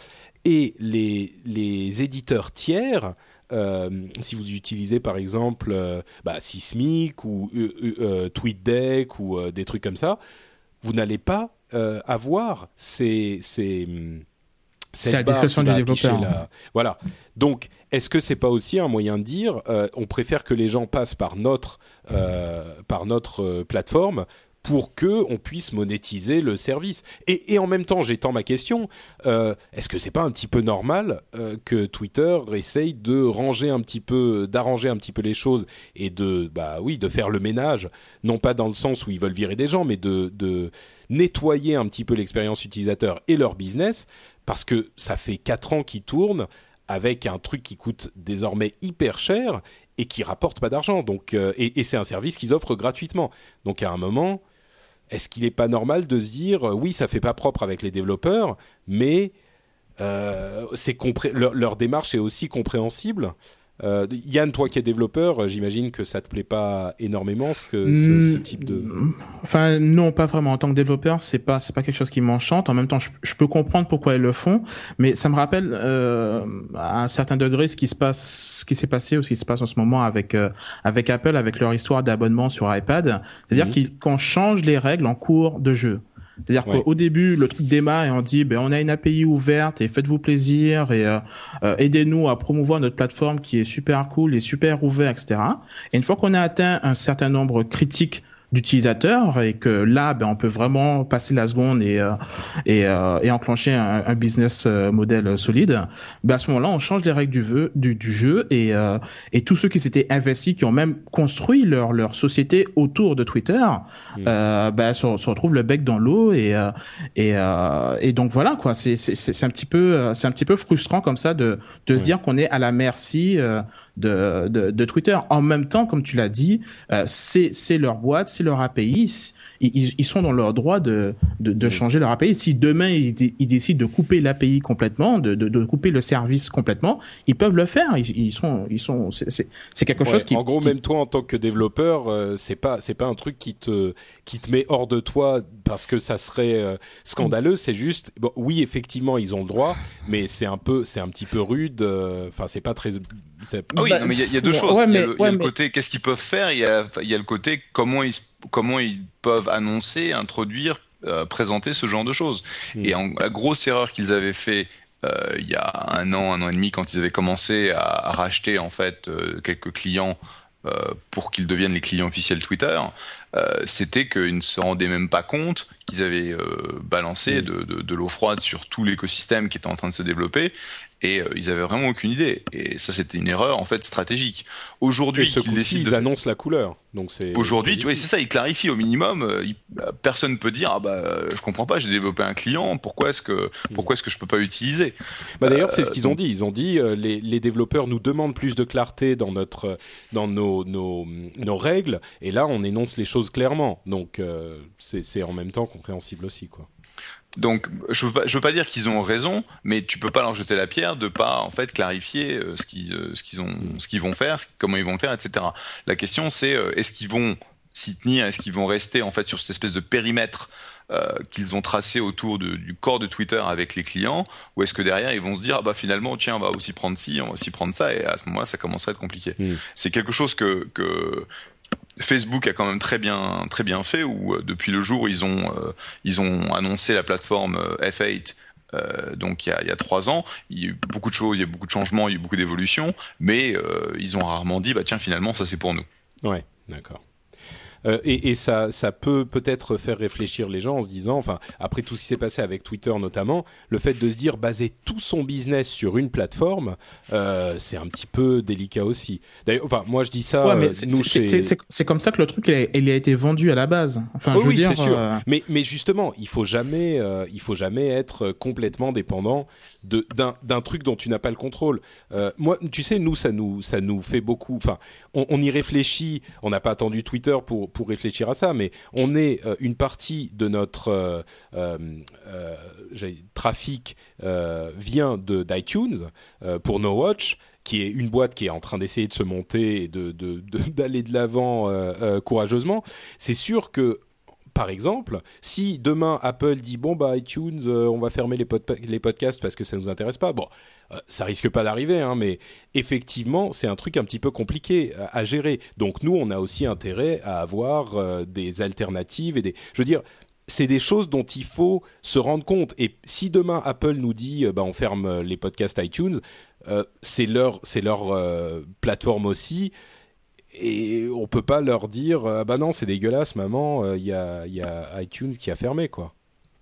Et les, éditeurs tiers euh, si vous utilisez par exemple euh, bah, Sismic ou euh, TweetDeck ou des trucs comme ça, vous n'allez pas avoir ces, ces c'est la discussion du développeur. Voilà. Donc, est-ce que c'est pas aussi un moyen de dire, on préfère que les gens passent par notre par notre plateforme pour que on puisse monétiser le service? Et, et en même temps, j'étends ma question euh, est-ce que c'est pas un petit peu normal euh, que Twitter essaye de ranger un petit peu, d'arranger un petit peu les choses et de, bah oui, de faire le ménage, non pas dans le sens où ils veulent virer des gens, mais de, de nettoyer un petit peu l'expérience utilisateur et leur business, parce que ça fait quatre ans qu'ils tournent avec un truc qui coûte désormais hyper cher et qui rapporte pas d'argent. Donc, euh, et, c'est un service qu'ils offrent gratuitement. Donc, à un moment, est-ce qu'il n'est pas normal de se dire, euh, oui, ça fait pas propre avec les développeurs, mais euh, leur, démarche est aussi compréhensible euh, Yann, toi qui es développeur, euh, j'imagine que ça te plaît pas énormément ce, ce, ce, type de. Enfin non, pas vraiment. En tant que développeur, c'est pas c'est pas quelque chose qui m'enchante. En même temps, je, je, peux comprendre pourquoi ils le font, mais ça me rappelle euh, à un certain degré ce qui se passe, ce qui s'est passé ou ce qui se passe en ce moment avec euh, avec Apple, avec leur histoire d'abonnement sur iPad. C'est-à-dire mmh. qu'on change les règles en cours de jeu. C'est-à-dire qu'au début, le truc démarre et on dit, ben, on a une API ouverte et faites-vous plaisir et euh, euh, aidez-nous à promouvoir notre plateforme qui est super cool et super ouverte, etc. Et une fois qu'on a atteint un certain nombre critique d'utilisateurs et que là ben on peut vraiment passer la seconde et euh, et, euh, et, enclencher un, un business euh, modèle solide ben à ce moment-là on change les règles du, vœu, du, du jeu et et tous ceux qui s'étaient investis qui ont même construit leur leur société autour de Twitter mmh. ben se, se, retrouvent le bec dans l'eau et et et donc voilà quoi c'est c'est c'est un petit peu c'est un petit peu frustrant comme ça de de se dire qu'on est à la merci de, de, de Twitter. En même temps comme tu l'as dit c'est c'est leur boîte c'est leur API, ils, ils, sont dans leur droit de, de, de changer leur API. Si demain ils, ils décident de couper l'API complètement, de, de, de, couper le service complètement, ils peuvent le faire. Ils, ils sont, ils sont, c'est quelque chose qui. En gros, même toi en tant que développeur, euh, c'est pas, c'est pas un truc qui te, qui te met hors de toi parce que ça serait euh, scandaleux. C'est juste, bon, oui, effectivement, ils ont le droit, mais c'est un peu, c'est un petit peu rude. Euh, enfin, c'est pas très ah oui, mais il y, a deux choses. il y a le, côté qu'est-ce qu'ils peuvent faire, il y a, y a le côté comment ils, comment ils peuvent annoncer, introduire, euh, présenter ce genre de choses. Hmm. Et en, la grosse erreur qu'ils avaient fait euh, il y a un an, un an et demi, quand ils avaient commencé à, à racheter en fait euh, quelques clients pour qu'ils deviennent les clients officiels Twitter, euh, c'était qu'ils ne se rendaient même pas compte qu'ils avaient balancé hmm. de, de, de l'eau froide sur tout l'écosystème qui était en train de se développer et euh, ils avaient vraiment aucune idée. Et ça, c'était une erreur en fait stratégique. Aujourd'hui, ils décident, ils annoncent la couleur. Donc c'est aujourd'hui, c'est ça. Ils clarifient au minimum. Euh, bah, personne peut dire, ah bah, je comprends pas, j'ai développé un client. Pourquoi est-ce que, hmm. pourquoi est-ce que je peux pas l'utiliser? Bah d'ailleurs, c'est ce qu'ils ont euh, dit. Ils ont dit, les, les, développeurs nous demandent plus de clarté dans notre, dans nos, nos, nos règles. Et là, on énonce les choses clairement. Donc c'est en même temps compréhensible aussi, quoi. Donc, je veux pas, je veux pas dire qu'ils ont raison, mais tu peux pas leur jeter la pierre de pas en fait clarifier ce qu'ils, ce qu'ils ont, ce qu'ils vont faire, comment ils vont le faire, etc. La question c'est est-ce qu'ils vont s'y tenir, est-ce qu'ils vont rester en fait sur cette espèce de périmètre euh, qu'ils ont tracé autour du corps de Twitter avec les clients, ou est-ce que derrière ils vont se dire ah bah finalement tiens on va aussi prendre ci, on va aussi prendre ça, et à ce moment-là ça commencerait à être compliqué. Hmm. C'est quelque chose que, que Facebook a quand même très bien très bien fait où euh, depuis le jour ils ont euh, ils ont annoncé la plateforme F8 donc il y, a, il y a trois ans, il y a eu beaucoup de choses, il y a eu beaucoup de changements, il y a eu beaucoup d'évolutions, mais ils ont rarement dit bah tiens finalement ça c'est pour nous. Ouais, d'accord. Euh, et, et, ça, ça peut peut-être faire réfléchir les gens en se disant, enfin, après tout ce qui s'est passé avec Twitter notamment, le fait de se dire baser tout son business sur une plateforme, euh, c'est un petit peu délicat aussi. D'ailleurs, enfin, moi je dis ça. Ouais, mais c'est comme ça que le truc il a, été vendu à la base. Enfin, je veux oui, c'est sûr. Euh, mais, mais justement, il faut jamais, euh, il faut jamais être complètement dépendant d'un truc dont tu n'as pas le contrôle. Euh, moi, tu sais, nous, ça nous, ça nous fait beaucoup. Enfin, on, on y réfléchit. On n'a pas attendu Twitter pour pour réfléchir à ça, mais on est euh, une partie de notre euh, euh, trafic vient de d'iTunes pour No Watch qui est une boîte qui est en train d'essayer de se monter et de d'aller de l'avant courageusement. C'est sûr que par exemple, si demain Apple dit bon bah iTunes, euh, on va fermer les, podcasts parce que ça nous intéresse pas, bon, euh, ça risque pas d'arriver, hein, mais effectivement, c'est un truc un petit peu compliqué à, gérer. Donc nous, on a aussi intérêt à avoir euh, des alternatives et des, je veux dire. C'est des choses dont il faut se rendre compte. Et si demain Apple nous dit, bah, on ferme les podcasts iTunes, c'est leur, c'est leur plateforme aussi et on peut pas leur dire ah bah non c'est dégueulasse maman il euh, y, y, a iTunes qui a fermé quoi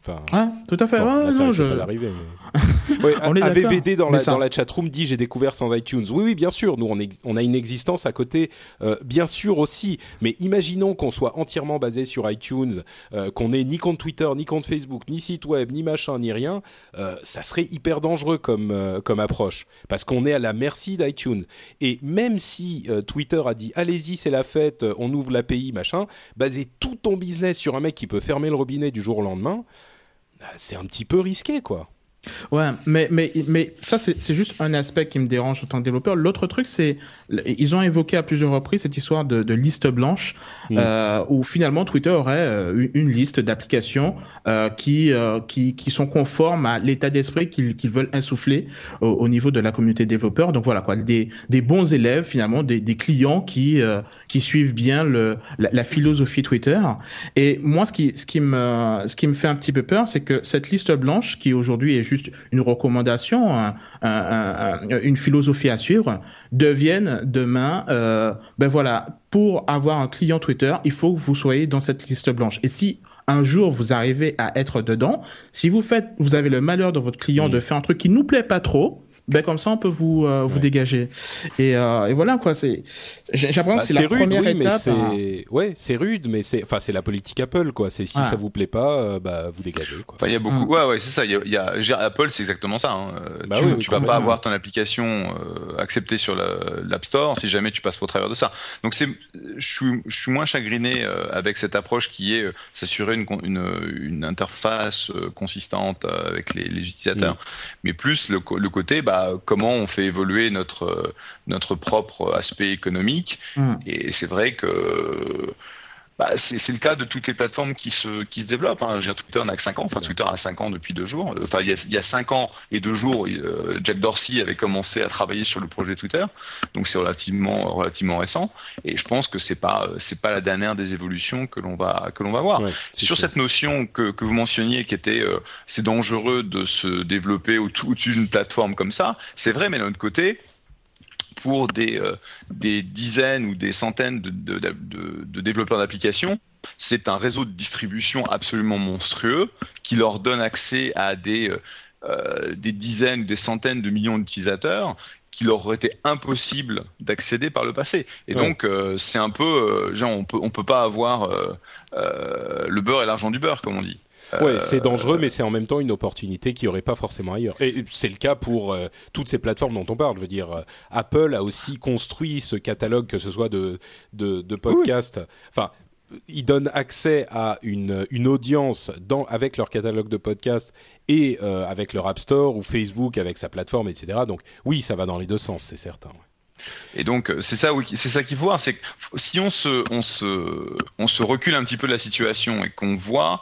Enfin, tout à fait. Bon, ça non, je... pas d'arriver. Mais... on est AVVD dans la, dans la chatroom dit j'ai découvert sans iTunes. Oui, oui, bien sûr. Nous, on, on a une existence à côté, euh, bien sûr aussi. Mais imaginons qu'on soit entièrement basé sur iTunes, euh, qu'on ait ni compte Twitter, ni compte Facebook, ni site web, ni machin, ni rien. Euh, ça serait hyper dangereux comme comme approche, parce qu'on est à la merci d'iTunes. Et même si Twitter a dit allez-y, c'est la fête, on ouvre l'API, machin, baser tout ton business sur un mec qui peut fermer le robinet du jour au lendemain. C'est un petit peu risqué, quoi. Ouais, mais, mais, mais ça, c'est juste un aspect qui me dérange en tant que développeur. L'autre truc, c'est, ils ont évoqué à plusieurs reprises cette histoire de, de liste blanche, mm. euh, où finalement Twitter aurait euh, une, liste d'applications euh, qui, euh, qui, qui sont conformes à l'état d'esprit qu'ils qu'ils veulent insuffler au, au, niveau de la communauté développeur. Donc voilà, quoi, des, des bons élèves, finalement, des, des clients qui, euh, qui suivent bien le, la, la, philosophie Twitter. Et moi, ce qui, ce qui me, ce qui me fait un petit peu peur, c'est que cette liste blanche, qui aujourd'hui est juste une recommandation, une philosophie à suivre, deviennent demain, euh, ben voilà, pour avoir un client Twitter, il faut que vous soyez dans cette liste blanche. Et si un jour vous arrivez à être dedans, si vous faites, vous avez le malheur de votre client de faire un truc qui nous plaît pas trop, ben comme ça on peut vous euh, vous dégager. Et, euh, et voilà quoi c'est j'ai l'impression que bah, c'est la rude, première oui, étape mais c'est ouais c'est rude mais c'est enfin c'est la politique Apple quoi. C'est si ça vous plaît pas euh, bah vous dégagez quoi. Enfin il y a beaucoup mm. ouais ouais c'est ça il y a, y a Apple c'est exactement ça hein. bah tu, oui, tu vas pas avoir ton application euh, acceptée sur l'App Store si jamais tu passes au travers de ça. Donc c'est je suis je suis moins chagriné avec cette approche qui est s'assurer une, une une interface consistante avec les, les utilisateurs. Mm. mais plus le, le côté bah comment on fait évoluer notre notre propre aspect économique. Mm. Et c'est vrai que bah, c'est le cas de toutes les plateformes qui se, qui se développent. Hein. Twitter n'a que 5 ans, enfin Twitter a 5 ans depuis deux jours. Enfin, il y a, il y a 5 ans et deux jours, euh, Jack Dorsey avait commencé à travailler sur le projet Twitter, donc c'est relativement, relativement récent. Et je pense que c'est pas, c'est pas la dernière des évolutions que l'on va, que l'on va voir. sur cette notion que, que vous mentionniez, qui était, euh, c'est dangereux de se développer au-dessus d'une plateforme comme ça. C'est vrai, mais d'un autre côté, pour des, euh, des dizaines ou des centaines de, de, de, de développeurs d'applications, c'est un réseau de distribution absolument monstrueux qui leur donne accès à des, euh, euh des dizaines ou des centaines de millions d'utilisateurs qui leur aurait été impossible d'accéder par le passé. Et donc euh, c'est un peu, genre on peut on peut pas avoir le beurre et l'argent du beurre comme on dit. Ouais, c'est dangereux, mais c'est en même temps une opportunité qui n'y aurait pas forcément ailleurs. Et c'est le cas pour euh, toutes ces plateformes dont on parle. Je veux dire, euh, Apple a aussi construit ce catalogue, que ce soit de de, de podcasts. Enfin, ils donnent accès à une, une audience dans, avec leur catalogue de podcasts et euh, avec leur App Store ou Facebook avec sa plateforme, etc. Donc oui, ça va dans les deux sens, c'est certain. Et donc c'est ça, c'est ça qu'il faut voir, c'est que si on se, on se, on se recule un petit peu de la situation et qu'on voit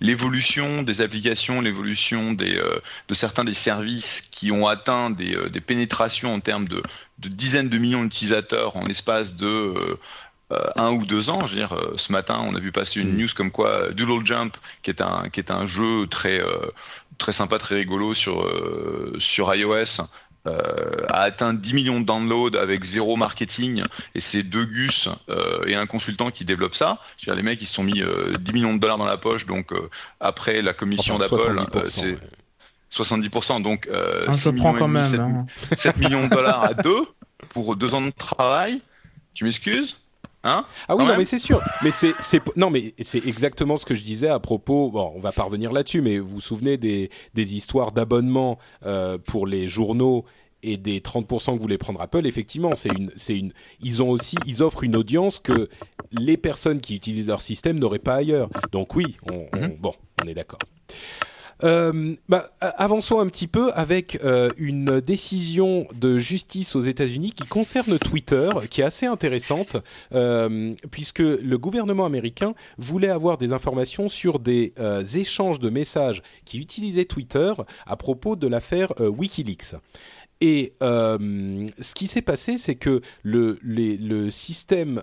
L'évolution des applications, l'évolution des, euh, de certains des services qui ont atteint des, euh, des pénétrations en termes de, de dizaines de millions d'utilisateurs en l'espace de euh, un ou deux ans. Je veux dire, ce matin, on a vu passer une news comme quoi Doodle Jump, qui est un qui est un jeu très très sympa, très rigolo sur sur iOS. Euh, a atteint 10 millions de downloads avec zéro marketing et c'est deux gus euh, et un consultant qui développe ça. Je veux dire, les mecs ils se sont mis euh, 10 millions de dollars dans la poche donc euh, après la commission Enfin, d'Apple 70%, euh, c'est ouais. 70% donc euh, Ah, je 6 prends millions et quand demi, même. 7 hein. 7 millions de dollars à deux pour deux ans de travail. Tu m'excuses? Hein Ah oui, non, mais c'est sûr. Mais c'est, c'est, non, mais c'est exactement ce que je disais à propos. Bon, on va pas revenir là-dessus, mais vous vous souvenez des, des histoires d'abonnement euh, pour les journaux et des 30% que voulait prendre Apple. Effectivement, c'est une, c'est une. Ils ont aussi, ils offrent une audience que les personnes qui utilisent leur système n'auraient pas ailleurs. Donc oui, on, on- Mhm. bon, on est d'accord. Euh, bah, avançons un petit peu avec euh, une décision de justice aux États-Unis qui concerne Twitter, qui est assez intéressante, euh, puisque le gouvernement américain voulait avoir des informations sur des échanges de messages qui utilisaient Twitter à propos de l'affaire WikiLeaks. Et ce qui s'est passé, c'est que le, système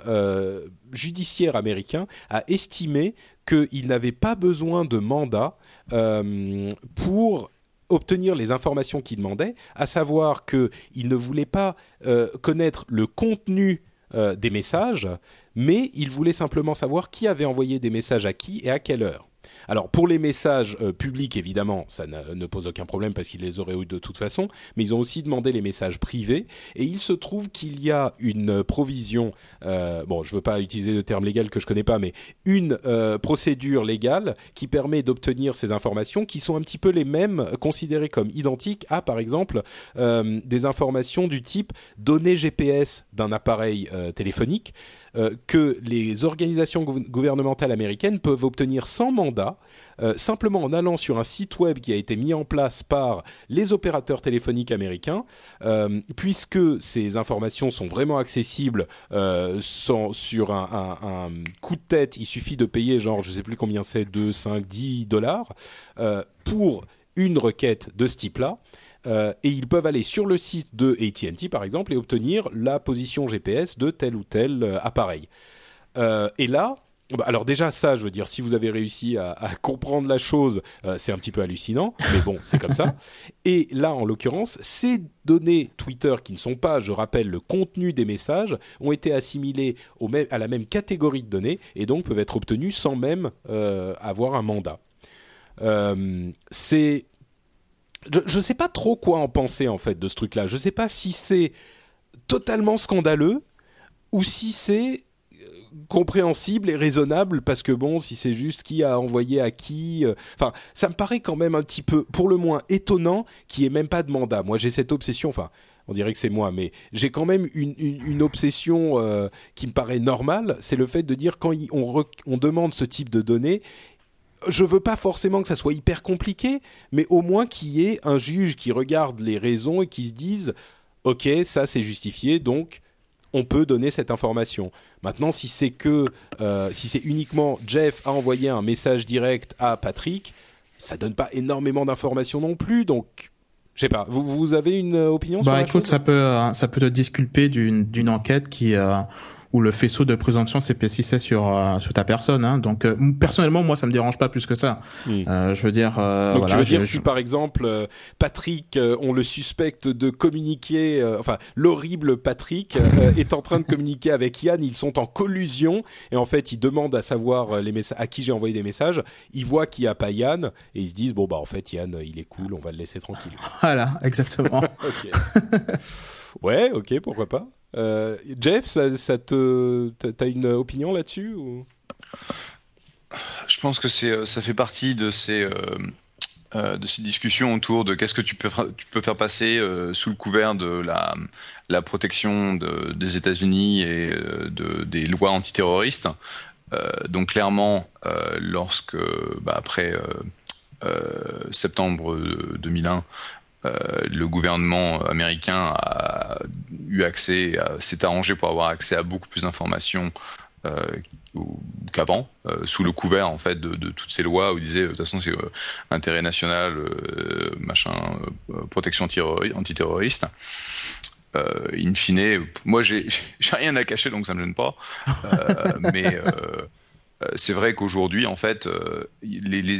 judiciaire américain a estimé qu'il n'avait pas besoin de mandat euh, pour obtenir les informations qu'il demandait, à savoir qu'il ne voulait pas euh, connaître le contenu euh, des messages, mais il voulait simplement savoir qui avait envoyé des messages à qui et à quelle heure. Alors pour les messages euh, publics, évidemment, ça ne, ne pose aucun problème parce qu'ils les auraient eu de toute façon, mais ils ont aussi demandé les messages privés, et il se trouve qu'il y a une provision, euh, bon, je ne veux pas utiliser de terme légal que je connais pas, mais une euh, procédure légale qui permet d'obtenir ces informations qui sont un petit peu les mêmes, considérées comme identiques à, par exemple, des informations du type données GPS d'un appareil téléphonique euh, que les organisations gouv- gouvernementales américaines peuvent obtenir sans mandat, euh, simplement en allant sur un site web qui a été mis en place par les opérateurs téléphoniques américains, euh, puisque ces informations sont vraiment accessibles sans- sur un, coup de tête, il suffit de payer genre, je sais plus combien c'est, 2, 5, 10 dollars, pour une requête de ce type-là. Euh, et ils peuvent aller sur le site de AT&T par exemple et obtenir la position GPS de tel ou tel euh, appareil. Euh, et là, bah, alors déjà ça, je veux dire, si vous avez réussi à, à comprendre la chose, euh, c'est un petit peu hallucinant, mais bon, c'est comme ça. Et là, en l'occurrence, ces données Twitter qui ne sont pas, je rappelle, le contenu des messages, ont été assimilées au même, à la même catégorie de données et donc peuvent être obtenues sans même euh, avoir un mandat. Euh, c'est je ne sais pas trop quoi en penser en fait de ce truc-là. Je ne sais pas si c'est totalement scandaleux ou si c'est euh, compréhensible et raisonnable parce que bon, si c'est juste qui a envoyé à qui, euh, enfin, ça me paraît quand même un petit peu, pour le moins étonnant, qu'il n'y ait même pas de mandat. Moi, j'ai cette obsession, enfin. On dirait que c'est moi, mais j'ai quand même une, obsession euh, qui me paraît normale, c'est le fait de dire quand on demande ce type de données, je veux pas forcément que ça soit hyper compliqué, mais au moins qu'il y ait un juge qui regarde les raisons et qui se dise ok, ça c'est justifié, donc on peut donner cette information. Maintenant, si c'est que, euh, si c'est uniquement Jeff a envoyé un message direct à Patrick, ça donne pas énormément d'informations non plus, donc je sais pas. Vous, vous avez une opinion sur Bah la écoute, chose ça peut euh, ça peut te disculper d'une d'une enquête qui euh, où le faisceau de présomption s'épaississait sur euh, sur ta personne. Hein. Donc euh, personnellement, moi, ça me dérange pas plus que ça. Hmm. Euh, je veux dire, Donc voilà, tu veux dire si par exemple Patrick, on le suspecte de communiquer, enfin l'horrible Patrick est en train de communiquer avec Yann, ils sont en collusion et en fait ils demandent à savoir les messa- à qui j'ai envoyé des messages, ils voient qu'il n'y a pas Yann et ils se disent bon bah en fait Yann il est cool, on va le laisser tranquille. Voilà, exactement. Ouais, ok, pourquoi pas. Euh, Jeff, ça, ça te, t'as- une opinion là-dessus Je pense que c'est, euh, ça fait partie de ces, euh, de ces discussions autour de qu'est-ce que tu peux, tu peux faire passer sous le couvert de la, la protection de- des États-Unis et de, des lois antiterroristes. Donc clairement, lorsque, bah, après septembre 2001, euh, le gouvernement américain a eu accès, s'est arrangé pour avoir accès à beaucoup plus d'informations euh, qu'avant, euh, sous le couvert en fait de, toutes ces lois où il disait de toute façon c'est intérêt national, machin, protection anti- antiterroriste. In fine, moi j'ai rien à cacher donc ça me gêne pas, mais c'est vrai qu'aujourd'hui en fait les,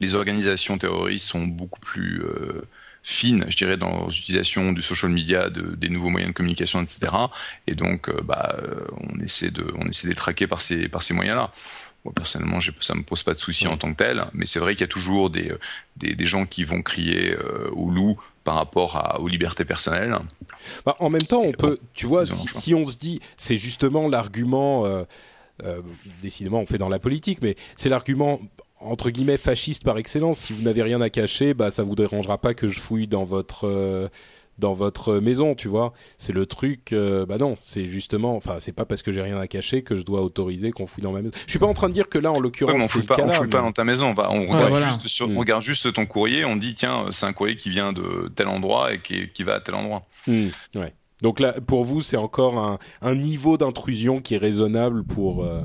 les organisations terroristes sont beaucoup plus euh, fines, je dirais, dans l'utilisation du social media, de, des nouveaux moyens de communication, etc. Et donc, euh, bah, euh, on essaie de, on essaie de les traquer par ces, par ces moyens-là. Moi, personnellement, ça me pose pas de souci en tant que tel, mais c'est vrai qu'il y a toujours des, des, des gens qui vont crier euh, au loup par rapport à, aux libertés personnelles. Bah, en même temps, on Et peut, bon, tu vois, si, on se dit, c'est justement l'argument, euh, décidément, on fait dans la politique, mais c'est l'argument entre guillemets fasciste par excellence. Si vous n'avez rien à cacher, bah ça vous dérangera pas que je fouille dans votre euh, dans votre maison, tu vois. C'est le truc. euh, bah non, c'est justement, enfin, c'est pas parce que j'ai rien à cacher que je dois autoriser qu'on fouille dans ma maison. Je suis pas en train de dire que là, en l'occurrence, Ouais, on fouille le pas, cas on là, fouille pas dans ta maison. Bah, on, regarde voilà. juste sur, Mm. on regarde juste ton courrier, on dit tiens, c'est un courrier qui vient de tel endroit et qui, qui va à tel endroit. Ouais. Donc là, pour vous, c'est encore un, un niveau d'intrusion qui est raisonnable pour euh,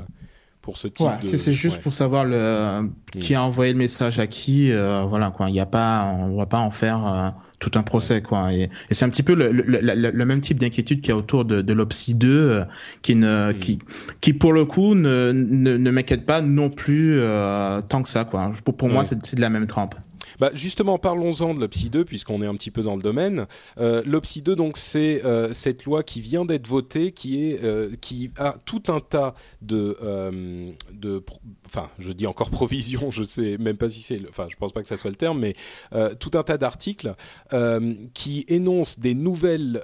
pour ce type Ouais, de. c'est juste ouais. pour savoir le qui a envoyé le message à qui. euh, voilà quoi. Il y a pas, on va pas en faire euh, tout un procès quoi. Et, et c'est un petit peu le, le, le, le même type d'inquiétude qu'il y a autour de, de l'Opsi 2, euh, qui ne, qui, qui pour le coup ne ne, ne m'inquiète pas non plus euh, tant que ça quoi. Pour, pour moi, Ouais. c'est de la même trempe. Bah justement, parlons-en de l'Opsi 2 puisqu'on est un petit peu dans le domaine. Euh, L'Opsi 2, donc, c'est euh, cette loi qui vient d'être votée, qui euh, a tout un tas de euh, enfin, je dis encore provision, je sais même pas si c'est, enfin, je pense pas que ça soit le terme, mais tout un tas d'articles qui énoncent des nouvelles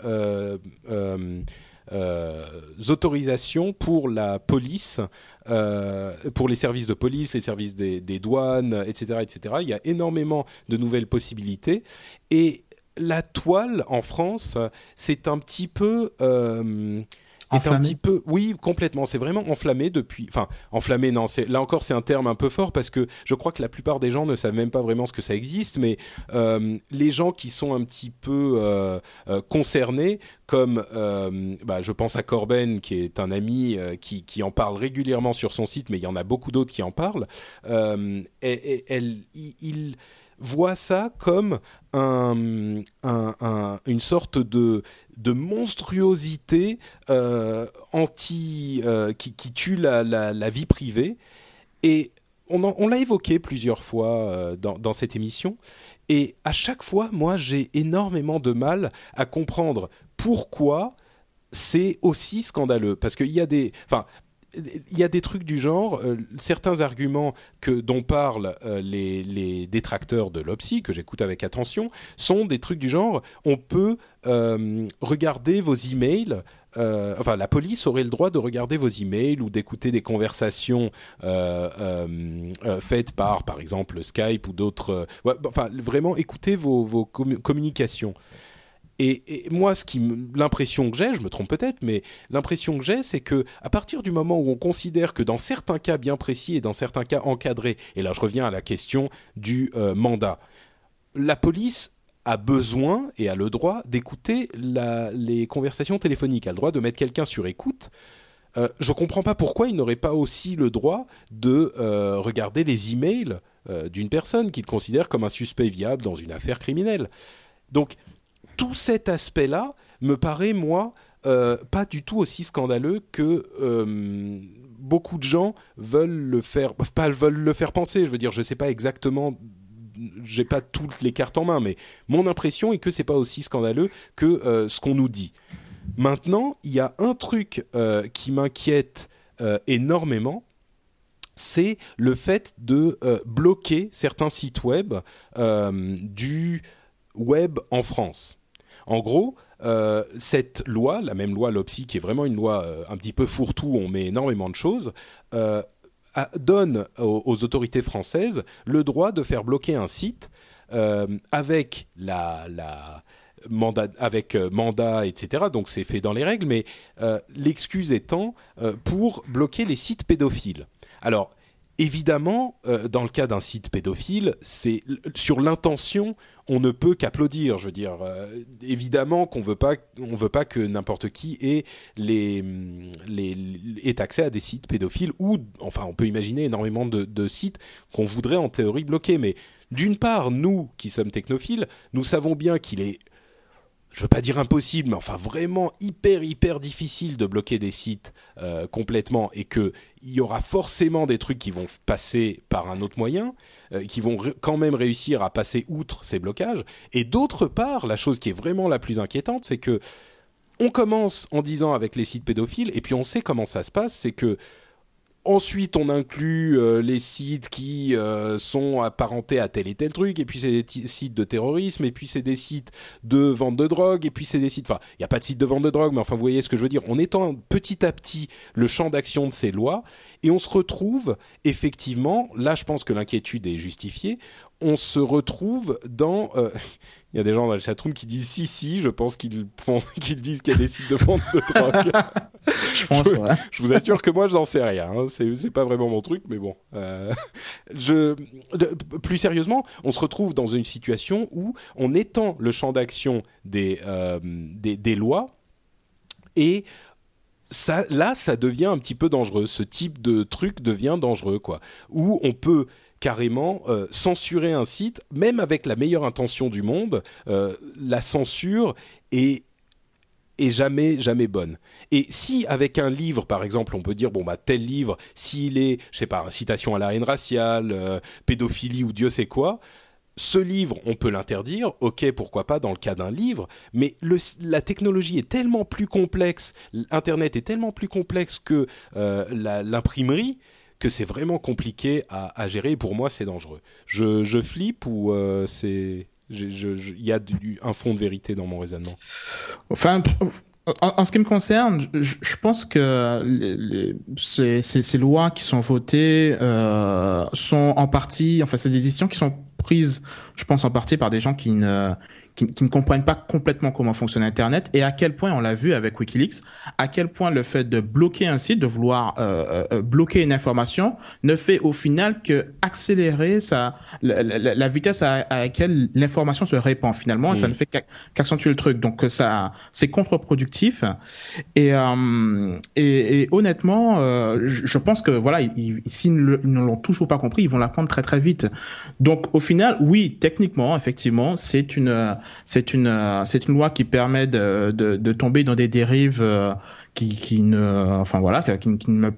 autorisations pour la police, euh, pour les services de police, les services des, douanes, etc., etc. Il y a énormément de nouvelles possibilités et la toile en France, c'est un petit peu est un petit peu, oui, complètement. C'est vraiment enflammé depuis. Enfin, enflammé. Non, c'est là encore, c'est un terme un peu fort parce que je crois que la plupart des gens ne savent même pas vraiment ce que ça existe. Mais euh, les gens qui sont un petit peu euh, euh, concernés, comme euh, bah, je pense à Corben, qui est un ami euh, qui, qui en parle régulièrement sur son site, mais il y en a beaucoup d'autres qui en parlent. Euh, et, et- elle, il, il voit ça comme un, un- un- une sorte de, de monstruosité euh, anti euh, qui, qui tue la, la, vie privée. Et on, on l'a évoqué plusieurs fois euh, dans, dans cette émission. Et à chaque fois moi j'ai énormément de mal à comprendre pourquoi c'est aussi scandaleux. Parce qu'il y a des enfin il y a des trucs du genre, euh, certains arguments dont parlent euh, les, détracteurs de l'OPSI, que j'écoute avec attention, sont des trucs du genre, on peut euh, regarder vos emails, enfin la police aurait le droit de regarder vos emails ou d'écouter des conversations faites par, par exemple, Skype ou d'autres, enfin vraiment écouter vos, vos commu- communications. Et, moi, ce qui, l'impression que j'ai, je me trompe peut-être, mais l'impression que j'ai, c'est que à partir du moment où on considère que dans certains cas bien précis et dans certains cas encadrés, et là je reviens à la question du euh, mandat, la police a besoin et a le droit d'écouter les conversations téléphoniques, a le droit de mettre quelqu'un sur écoute. Euh, je comprends pas pourquoi il n'aurait pas aussi le droit de euh, regarder les emails euh, d'une personne qu'il considère comme un suspect viable dans une affaire criminelle. Donc tout cet aspect-là me paraît moi pas du tout aussi scandaleux que beaucoup de gens veulent le faire, veulent le faire penser. Je veux dire, je sais pas exactement j'ai pas toutes les cartes en main, mais mon impression est que c'est pas aussi scandaleux que euh, ce qu'on nous dit. Maintenant, il y a un truc euh, qui m'inquiète euh, énormément, c'est le fait de bloquer certains sites web du web en France. En gros, cette loi, la même loi LOPSI, qui est vraiment une loi un petit peu fourre-tout, on met énormément de choses, donne aux, autorités françaises le droit de faire bloquer un site euh, avec la, mandat, avec euh, mandat, etc. Donc c'est fait dans les règles, mais euh, l'excuse étant pour bloquer les sites pédophiles. Alors évidemment, dans le cas d'un site pédophile, c'est sur l'intention, on ne peut qu'applaudir. Je veux dire, euh, évidemment qu'on veut veut pas que n'importe qui les, ait accès à des sites pédophiles ou, enfin, on peut imaginer énormément de sites qu'on voudrait en théorie bloquer. Mais d'une part, nous qui sommes technophiles, nous savons bien qu'il est je veux pas dire impossible, mais enfin vraiment hyper hyper difficile de bloquer des sites euh, complètement et que il y aura forcément des trucs qui vont passer par un autre moyen, euh, qui vont quand même réussir à passer outre ces blocages. Et d'autre part, la chose qui est vraiment la plus inquiétante, c'est que on commence en disant avec les sites pédophiles et puis on sait comment ça se passe, c'est que Ensuite, on inclut euh, les sites qui euh, sont apparentés à tel et tel truc, et puis c'est des sites de terrorisme, et puis c'est des sites de vente de drogue, et puis c'est des sites. Enfin, il n'y a pas de site de vente de drogue, mais enfin, vous voyez ce que je veux dire. On étend petit à petit le champ d'action de ces lois, et on se retrouve effectivement, là, je pense que l'inquiétude est justifiée. On se retrouve dans euh, il y a des gens dans le chatroom qui disent si si, je pense qu'ils font, qu'ils disent qu'il y a des sites de vente de drogue. je pense. Je, vous assure que moi, je n'en sais rien. Hein. C'est, c'est pas vraiment mon truc, mais bon. Euh, je, plus sérieusement, on se retrouve dans une situation où on étend le champ d'action des, euh, des, des lois et ça, là, ça devient un petit peu dangereux. Ce type de truc devient dangereux, quoi. Où on peut carrément euh, censurer un site, même avec la meilleure intention du monde, euh, la censure est jamais jamais bonne. Et si avec un livre par exemple, on peut dire bon bah tel livre, s'il est je sais pas, incitation à la haine raciale, euh, pédophilie ou Dieu sait quoi, ce livre, on peut l'interdire, ok, pourquoi pas dans le cas d'un livre, mais la technologie est tellement plus complexe, Internet est tellement plus complexe que l'imprimerie que c'est vraiment compliqué à, gérer. pour moi, c'est dangereux. Je, je flippe ou euh, c'est il y a un fond de vérité dans mon raisonnement? Enfin, en, ce qui me concerne, je, pense que ces, lois qui sont votées euh, sont en partie, enfin, c'est des décisions qui sont prises, je pense en partie par des gens qui ne qui, ne comprennent pas complètement comment fonctionne Internet et à quel point on l'a vu avec WikiLeaks, à quel point le fait de bloquer un site, de vouloir euh, euh, euh bloquer une information, ne fait au final que accélérer sa la, la, vitesse à, laquelle l'information se répand finalement, et ça ne fait qu'accentuer le truc. Donc euh, ça, c'est contre-productif. Et, euh, et, et honnêtement, je, pense que voilà, s'ils ne l'ont toujours pas compris, ils vont l'apprendre très très vite. Donc au final, oui, techniquement, effectivement, c'est une c'est une euh, c'est une loi qui permet de, de, de tomber dans des dérives euh, qui, qui ne enfin voilà qui, qui, ne me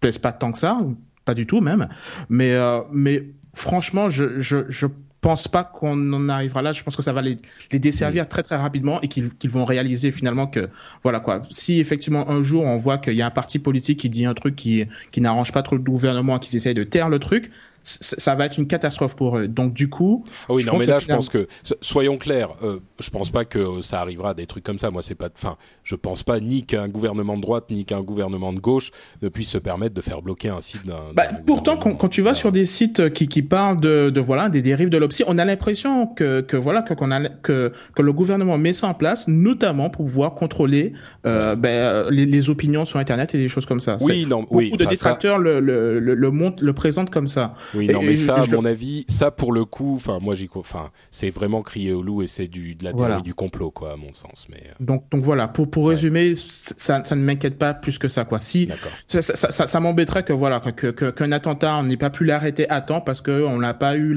plaisent pas tant que ça pas du tout même mais euh, mais franchement je je je pense pas qu'on en arrivera là. Je pense que ça va les, les desservir très très rapidement et qu'ils qu'ils vont réaliser finalement que voilà quoi. Si effectivement un jour on voit qu'il y a un parti politique qui dit un truc qui qui n'arrange pas trop le gouvernement, qui essaye de taire le truc, ça va être une catastrophe pour eux. Donc du coup, ah oui, non, mais là, je pense que soyons clairs, euh, je pense pas que ça arrivera à des trucs comme ça. Moi, c'est pas, enfin, je pense pas ni qu'un gouvernement de droite ni qu'un gouvernement de gauche ne puisse se permettre de faire bloquer un site d'un. Bah, pourtant, quand, quand, tu vas sur des sites qui, qui parlent de, de voilà des dérives de l'OPSI, on a l'impression que, que voilà que qu'on a que que le gouvernement met ça en place, notamment pour pouvoir contrôler euh, ben, les, les, opinions sur Internet et des choses comme ça. Oui, non, beaucoup oui. de détracteurs le, le, le, le, le présentent comme ça. Oui, non, mais ça, à mon avis, ça pour le coup, enfin, moi j'y, enfin, c'est vraiment crier au loup et c'est du de la théorie du complot, quoi, à mon sens. Mais euh. donc, donc voilà, pour pour résumer, ça, ça ne m'inquiète pas plus que ça, quoi. Si ça, ça, ça, ça m'embêterait que voilà que qu'un attentat, on n'ait pas pu l'arrêter à temps parce que on n'a pas eu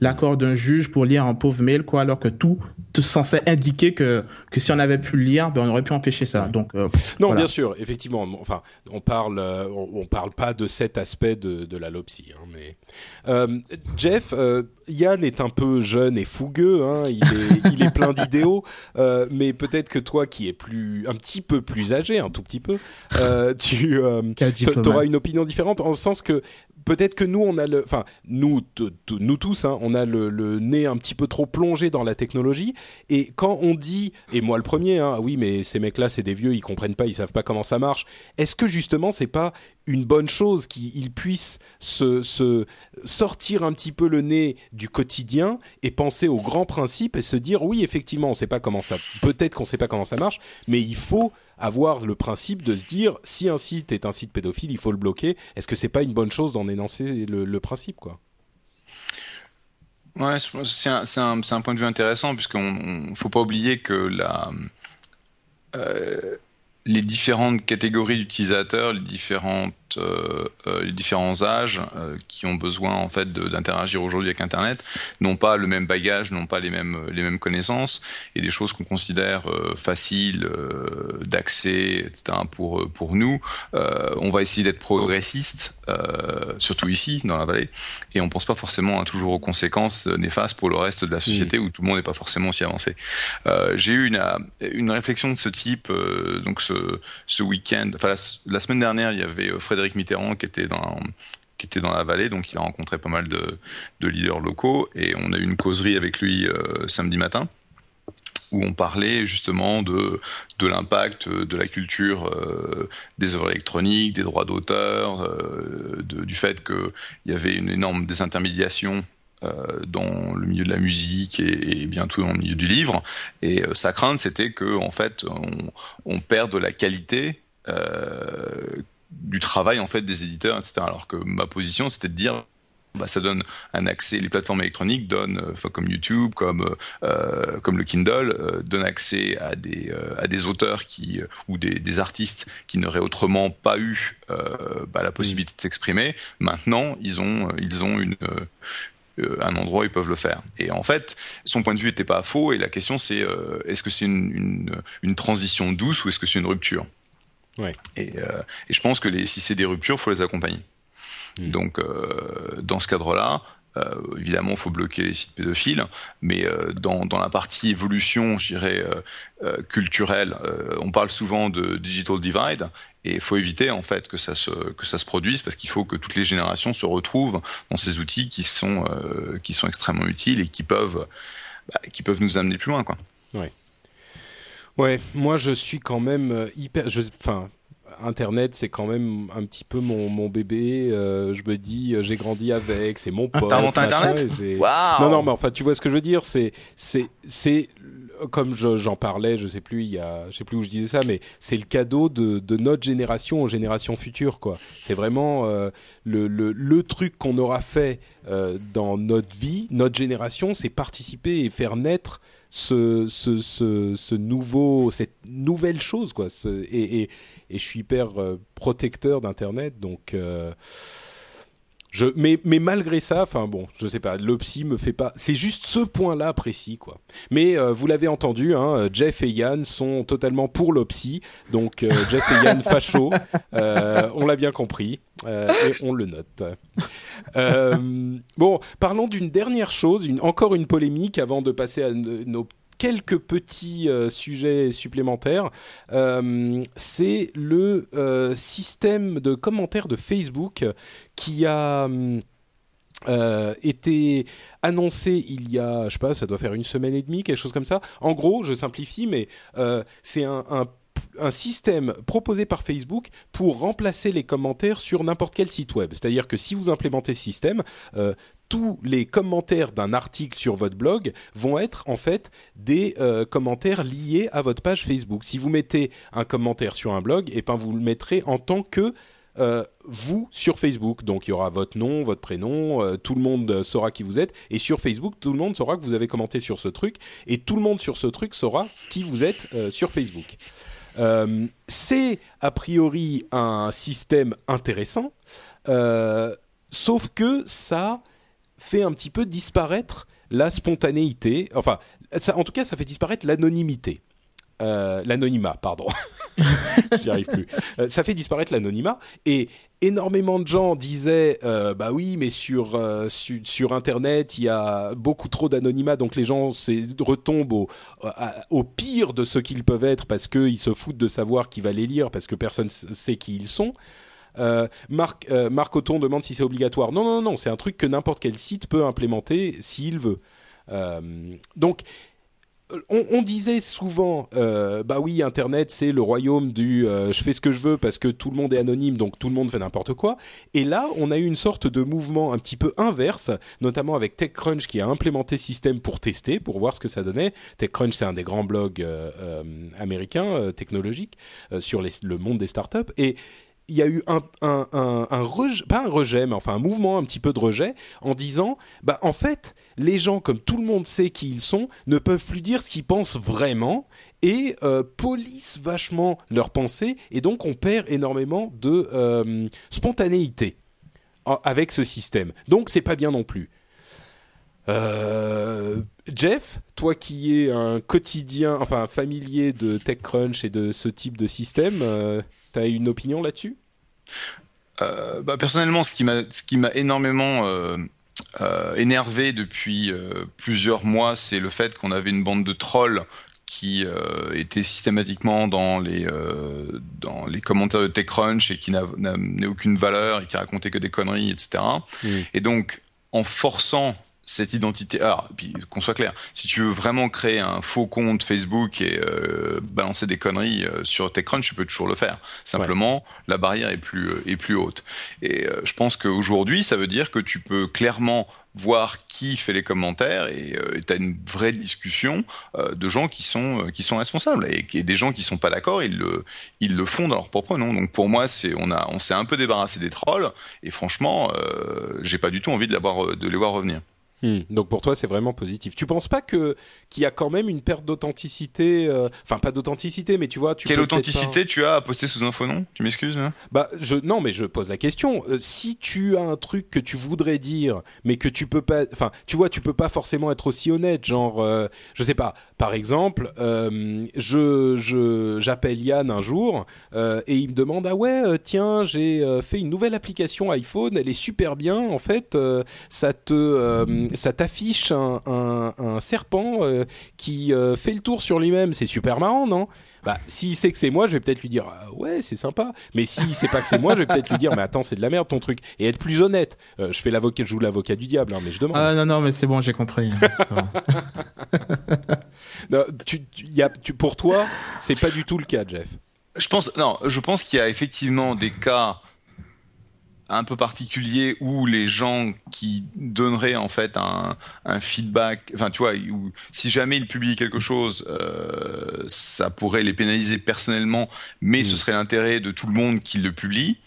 l'accord d'un juge pour lire un pauvre mail, quoi, alors que tout, tout censait indiquer que que si on avait pu le lire, ben on aurait pu empêcher ça. Donc euh, non, bien sûr, effectivement. Enfin, on parle, euh, on, parle pas de cet aspect de, de la lopsie, hein, mais euh, Jeff, Yann est un peu jeune et fougueux, hein, il, est, il est plein d'idéaux, mais peut-être que toi, qui es plus, un petit peu plus âgé, un tout petit peu, tu auras une opinion différente, en le sens que peut-être que nous, on a le, enfin, nous, nous tous, hein, on a le, nez un petit peu trop plongé dans la technologie. Et quand on dit, et moi le premier, hein, oui, mais ces mecs-là, c'est des vieux, ils comprennent pas, ils savent pas comment ça marche. Est-ce que justement, c'est pas une bonne chose qu'ils puissent se, se, sortir un petit peu le nez du quotidien et penser aux grands principes et se dire, oui, effectivement, on sait pas comment ça, peut-être qu'on sait pas comment ça marche, mais il faut avoir le principe de se dire si un site est un site pédophile, il faut le bloquer. Est-ce que c'est pas une bonne chose d'en énoncer le, principe, quoi? Ouais, c'est un, un, point de vue intéressant puisqu'on faut pas oublier que la euh, les différentes catégories d'utilisateurs, les différentes euh, euh, les différents âges euh, qui ont besoin en fait d'interagir aujourd'hui avec Internet n'ont pas le même bagage, n'ont pas les mêmes les mêmes connaissances et des choses qu'on considère faciles d'accès, etc. pour pour nous, on va essayer d'être progressiste, surtout ici dans la vallée, et on pense pas forcément hein, toujours aux conséquences néfastes pour le reste de la société où tout le monde n'est pas forcément aussi avancé. J'ai eu une une réflexion de ce type donc ce ce week-end, enfin la, la, semaine dernière, il y avait Frédéric Frédéric Mitterrand qui était dans qui était dans la vallée, donc il a rencontré pas mal de, leaders locaux et on a eu une causerie avec lui euh, samedi matin où on parlait justement de, de l'impact de la culture euh, des œuvres électroniques, des droits d'auteur, euh, du fait qu'il y avait une énorme désintermédiation dans le milieu de la musique et, bientôt dans le milieu du livre. Et sa crainte, c'était que en fait, on, on perde de la qualité du travail en fait des éditeurs, etc. Alors que ma position, c'était de dire bah, ça donne un accès, les plateformes électroniques donnent, euh, comme YouTube, comme euh, comme le Kindle, euh, donnent accès à des à des auteurs qui ou des, des, artistes qui n'auraient autrement pas eu bah, la possibilité de s'exprimer. Maintenant, ils ont ils ont une un endroit où ils peuvent le faire. Et en fait, son point de vue n'était pas faux. Et la question, c'est est-ce que c'est une, une transition douce ou est-ce que c'est une rupture? Ouais. Et, euh, et, je pense que les, si c'est des ruptures, faut les accompagner. Hmm. Donc, euh, dans ce cadre-là, euh, évidemment, il faut bloquer les sites pédophiles, mais euh, dans, dans, la partie évolution, je dirais euh, culturelle, on parle souvent de digital divide, et il faut éviter en fait que ça se que ça se produise parce qu'il faut que toutes les générations se retrouvent dans ces outils qui sont qui sont extrêmement utiles et qui peuvent bah, qui peuvent nous amener plus loin, quoi. Ouais. Ouais, moi je suis quand même euh, hyper. Enfin, Internet, c'est quand même un petit peu mon, mon bébé. Euh, je me dis, euh, j'ai grandi avec, c'est mon pote. T'as inventé Internet Non, non, mais enfin, tu vois ce que je veux dire. C'est, c'est, c'est comme j'en parlais, je sais plus, il y a, je sais plus où je disais ça, mais c'est le cadeau de, de, notre génération aux générations futures, quoi. C'est vraiment le, le, le, truc qu'on aura fait dans notre vie, notre génération, c'est participer et faire naître ce, ce, ce, ce, nouveau, cette nouvelle chose, quoi. Et, et, et, je suis hyper euh, protecteur d'Internet, donc. Euh, je, mais, mais malgré ça, enfin bon, je sais pas, l'opsie me fait pas. C'est juste ce point-là précis, quoi. Mais euh, vous l'avez entendu, hein, Jeff et Yann sont totalement pour l'opsie, donc Jeff et Yann facho, on l'a bien compris et on le note. Euh, bon, parlons d'une dernière chose, une, encore une polémique avant de passer à nos quelques petits euh, sujets supplémentaires. Euh, c'est le système de commentaires de Facebook qui a été annoncé il y a, je sais pas, ça doit faire une semaine et demie, quelque chose comme ça. En gros, je simplifie, mais c'est un un système proposé par Facebook pour remplacer les commentaires sur n'importe quel site web. C'est-à-dire que si vous implémentez ce système, euh, tous les commentaires d'un article sur votre blog vont être en fait des euh, commentaires liés à votre page Facebook. Si vous mettez un commentaire sur un blog, et eh ben vous le mettrez en tant que euh, vous sur Facebook. Donc il y aura votre nom, votre prénom, tout le monde saura qui vous êtes. Et sur Facebook, tout le monde saura que vous avez commenté sur ce truc. Et tout le monde sur ce truc saura qui vous êtes sur Facebook. C'est a priori un système intéressant, sauf que ça fait un petit peu disparaître la spontanéité. Enfin, en tout cas, ça fait disparaître l'anonymité. Euh, l'anonymat, pardon. J'y arrive plus. Euh, ça fait disparaître l'anonymat et énormément de gens disaient euh, bah oui mais sur, sur, internet il y a beaucoup trop d'anonymat donc les gens retombent au, au pire de ce qu'ils peuvent être parce qu'ils se foutent de savoir qui va les lire parce que personne sait qui ils sont. Marc, Marc Othon demande si c'est obligatoire. Non, non, non, c'est un truc que n'importe quel site peut implémenter s'il veut. donc, on, disait souvent, euh, bah oui, Internet, c'est le royaume du euh, je fais ce que je veux parce que tout le monde est anonyme, donc tout le monde fait n'importe quoi. Et là, on a eu une sorte de mouvement un petit peu inverse, notamment avec TechCrunch qui a implémenté système pour tester, pour voir ce que ça donnait. TechCrunch, c'est un des grands blogs euh, américains technologiques sur le monde des startups. Et il y a eu un, rejet, pas un rejet, mais enfin un mouvement un petit peu de rejet en disant, bah en fait, les gens, comme tout le monde sait qui ils sont, ne peuvent plus dire ce qu'ils pensent vraiment et euh, polissent vachement leurs pensées et donc on perd énormément de euh, spontanéité avec ce système. Donc c'est pas bien non plus. Euh, Jeff, toi qui es un quotidien, enfin familier de TechCrunch et de ce type de système, euh, tu as une opinion là-dessus? Euh, bah, Personnellement, ce qui m'a, ce qui m'a énormément énervé depuis plusieurs mois, c'est le fait qu'on avait une bande de trolls qui était systématiquement dans les dans les commentaires de TechCrunch et qui n'amenait aucune valeur et qui racontait que des conneries, etc. Et donc en forçant cette identité. Alors, puis qu'on soit clair, si tu veux vraiment créer un faux compte Facebook et euh, balancer des conneries euh, sur TechCrunch, tu peux toujours le faire. Simplement, la barrière est plus euh, est plus haute. Et je pense qu'aujourd'hui, ça veut dire que tu peux clairement voir qui fait les commentaires et tu as une vraie discussion de gens qui sont qui sont responsables et, et des gens qui sont pas d'accord ils le ils le font dans leur propre nom donc pour moi c'est on a on s'est un peu débarrassé des trolls et franchement j'ai pas du tout envie de, de les voir revenir Hmm. Donc pour toi, c'est vraiment positif. Tu penses pas que qu'il y a quand même une perte d'authenticité, euh, enfin pas d'authenticité, mais tu vois, tu quelle authenticité tu as à poster sous un faux nom? Tu m'excuses hein? Bah je non, mais je pose la question. Euh, si tu as un truc que tu voudrais dire, mais que tu peux pas, enfin tu vois, tu peux pas forcément être aussi honnête. Genre, euh, je sais pas. Par exemple, je je j'appelle Yann un jour et il me demande ah ouais tiens j'ai fait une nouvelle application iPhone, elle est super bien en fait, ça te ça t'affiche un, serpent euh, qui euh, fait le tour sur lui-même. C'est super marrant, non? Bah, s'il sait que c'est moi, je vais peut-être lui dire ah ouais, c'est sympa. Mais s'il sait pas que c'est moi, je vais peut-être lui dire mais attends, c'est de la merde ton truc et être plus honnête. Euh, je fais l'avocat, je joue l'avocat du diable, hein, mais je demande. Ah non non, mais c'est bon, j'ai compris. tu, y a, tu, pour toi, c'est pas du tout le cas, Jeff. Je pense non, je pense qu'il y a effectivement des cas un peu particulier où les gens qui donneraient en fait un, feedback, enfin tu vois, si jamais ils publient quelque chose, euh, ça pourrait les pénaliser personnellement, mais ce mm. serait l'intérêt de tout le monde qui le publie.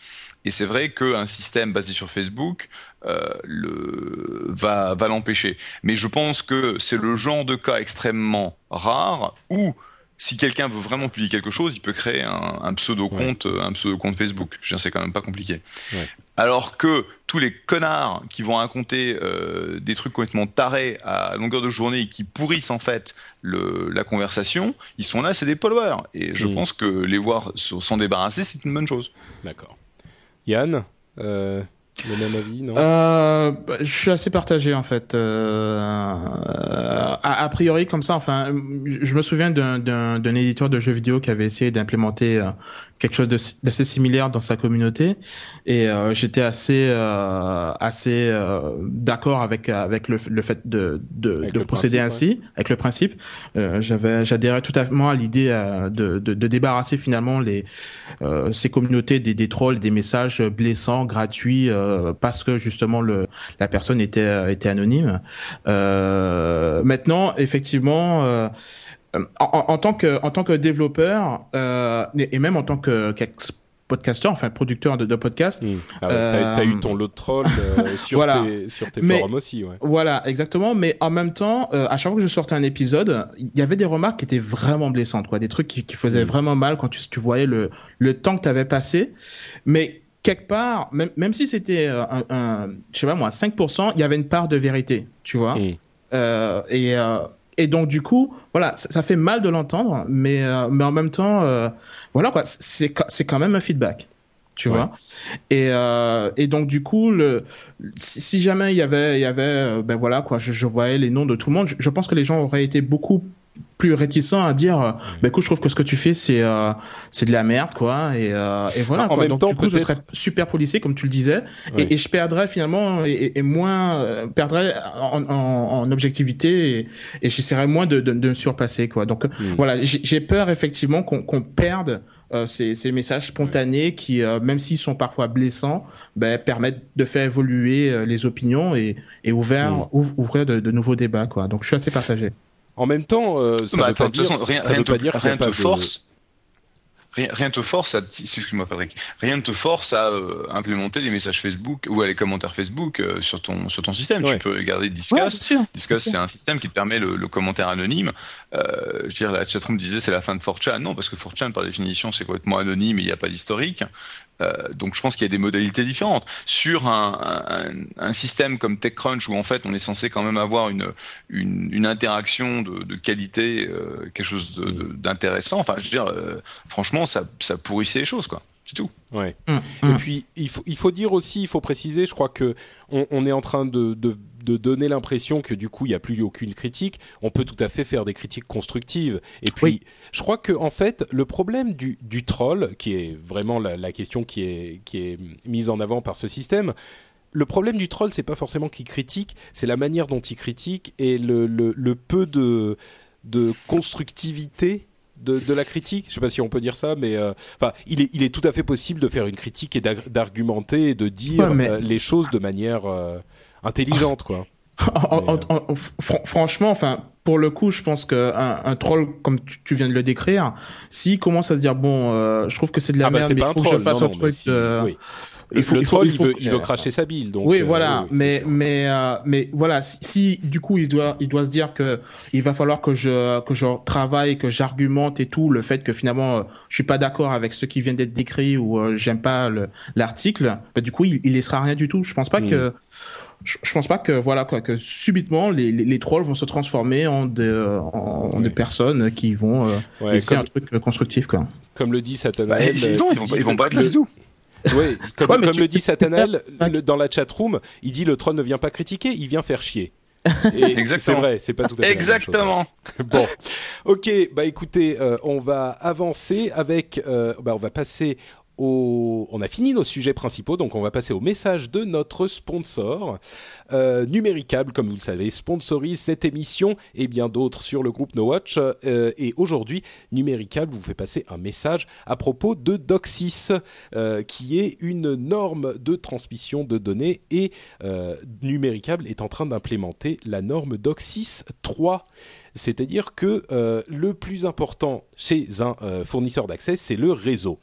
Et c'est vrai qu'un système basé sur Facebook euh, le, va, va l'empêcher. Mais je pense que c'est le genre de cas extrêmement rare où si quelqu'un veut vraiment publier quelque chose, il peut créer un, pseudo compte, un pseudo compte Facebook. C'est quand même pas compliqué. Alors que tous les connards qui vont raconter euh, des trucs complètement tarés à longueur de journée et qui pourrissent en fait le, la conversation, ils sont là, c'est des followers. Et je mm. pense que les voir s'en débarrasser, c'est une bonne chose. D'accord. Yann, euh, le même avis, non? Euh, bah, Je suis assez partagé en fait. Euh, a, a, priori, comme ça, enfin, je me souviens d'un éditeur de jeux vidéo qui avait essayé d'implémenter euh, quelque chose d'assez similaire dans sa communauté, et euh, j'étais assez euh, assez euh, d'accord avec avec le, le fait de de, de procéder ainsi, avec le principe. J'avais j'adhérais tout à fait à l'idée de, de, de débarrasser finalement les ces communautés des, des trolls, des messages blessants, gratuits euh, parce que justement le la personne était euh, était anonyme. Euh, maintenant, effectivement. En, en, tant que en tant que développeur et même en tant que podcasteur, enfin producteur de, de podcast. Mmh. Ah ouais, t'as, t'as eu ton lot de trolls euh, sur, Voilà. tes, sur tes Mais- forums aussi, ouais. Voilà, exactement. Mais en même temps, euh, à chaque fois que je sortais un épisode, il y avait des remarques qui étaient vraiment blessantes, quoi, des trucs qui, qui faisaient Mm. vraiment mal quand tu, tu voyais le, le temps que tu avais passé. Mais quelque part, même, même si c'était euh, un, un, je sais pas moi, 5%, il y avait une part de vérité, tu vois. Mm. Euh, et, euh, et donc du coup, voilà, ça, ça fait mal de l'entendre, mais euh, mais en même temps, euh, voilà quoi, c'est c'est quand même un feedback, tu Ouais. vois. Et euh, et donc du coup, le si, si jamais il y avait il y avait euh, ben voilà quoi, je, je voyais les noms de tout le monde, je, je pense que les gens auraient été beaucoup plus réticents à dire euh, ben écoute je trouve que ce que tu fais c'est euh, c'est de la merde quoi et euh, et voilà En quoi. même donc temps, du coup peut-être- serait super policier comme tu le disais et, et je perdrais finalement et, et- moins euh, perdrais en, en, en objectivité et, et j'essaierais moins de, de, de me surpasser quoi donc Mm. voilà j'ai peur effectivement qu'on qu'on perde euh, ces, ces messages spontanés qui euh, même s'ils sont parfois blessants ben, permettent de faire évoluer euh, les opinions et, et ouvrir Mm. ouv- ouvrir de, de nouveaux débats quoi donc je suis assez partagé En même temps, euh, ça Bah, veut attends, pas dire, façon, rien, ça rien veut te, pas dire rien pas te de- force. Rien, rien te force à, excuse-moi Patrick, rien ne te force à euh, implémenter les messages Facebook ou à les commentaires Facebook euh, sur ton sur ton système. Ouais. Tu peux regarder Ouais, Discuss. bien sûr, Discuss, c'est un système qui te permet le, le commentaire anonyme. Euh, je veux dire, la chatroom disait c'est la fin de 4chan. Non, parce que 4chan, par définition, c'est complètement anonyme et il n'y a pas d'historique. Euh, donc je pense qu'il y a des modalités différentes. Sur un, un, un système comme TechCrunch, où en fait on est censé quand même avoir une, une, une interaction de, de qualité, euh, quelque chose de- d'intéressant, enfin je veux dire, euh, franchement, ça, ça pourrissait les choses, quoi. C'est tout. Ouais. Mm, Et mm. puis il faut, il faut dire aussi, il faut préciser, je crois que on, on est en train de, de, de donner l'impression que du coup il n'y a plus aucune critique. On peut tout à fait faire des critiques constructives. Et puis Oui. je crois que en fait le problème du, du troll, qui est vraiment la, la question qui est, qui est mise en avant par ce système. Le problème du troll, c'est pas forcément qu'il critique, c'est la manière dont il critique et le, le, le peu de, de constructivité de, de la critique. Je sais pas si on peut dire ça, mais euh, enfin, il est, il est tout à fait possible de faire une critique et d'ar- d'argumenter et de dire Ouais, mais- euh, les choses de manière euh, intelligente, quoi. En- Mais, en- en- fr- franchement, enfin, pour le coup, je pense que un, un troll, comme tu, tu viens de le décrire, s'il commence à se dire bon, euh, je trouve que c'est de la Ah bah, merde, mais il faut que je fasse non, un non, truc. si, euh, oui. il faut- le il faut- troll, il veut, il veut cracher sa bille, donc. oui, euh, voilà, oui, mais mais euh, mais voilà, si, si, du coup il doit il doit se dire que il va falloir que je que je travaille, que j'argumente et tout le fait que finalement euh, je suis pas d'accord avec ce qui vient d'être décrit ou euh, j'aime pas le- l'article, bah, du coup il, il laissera rien du tout. Je pense pas Mm. que je, je pense pas que voilà quoi que subitement les, les, les trolls vont se transformer en des euh, en, des personnes qui vont euh, Ouais, laisser comme, un truc euh, constructif quoi. comme le dit Bah, Satanael. ils, vont, ils, vont, pas être le- là du tout. Oui, comme, Ouais, mais comme tu- le dit le- dans la chatroom, il dit le troll ne vient pas critiquer, il vient faire chier. C'est vrai, c'est pas tout à fait la même chose. Exactement. Bon, ok, bah écoutez, euh, on va avancer avec, euh, bah on va passer on a fini nos sujets principaux, donc on va passer au message de notre sponsor, euh, Numéricable, comme vous le savez, sponsorise cette émission et bien d'autres sur le groupe No Watch. Euh, et aujourd'hui, Numéricable vous fait passer un message à propos de DOC6, euh, qui est une norme de transmission de données et euh, Numéricable est en train d'implémenter la norme DOC6 3. C'est-à-dire que le plus important chez un fournisseur d'accès, c'est le réseau.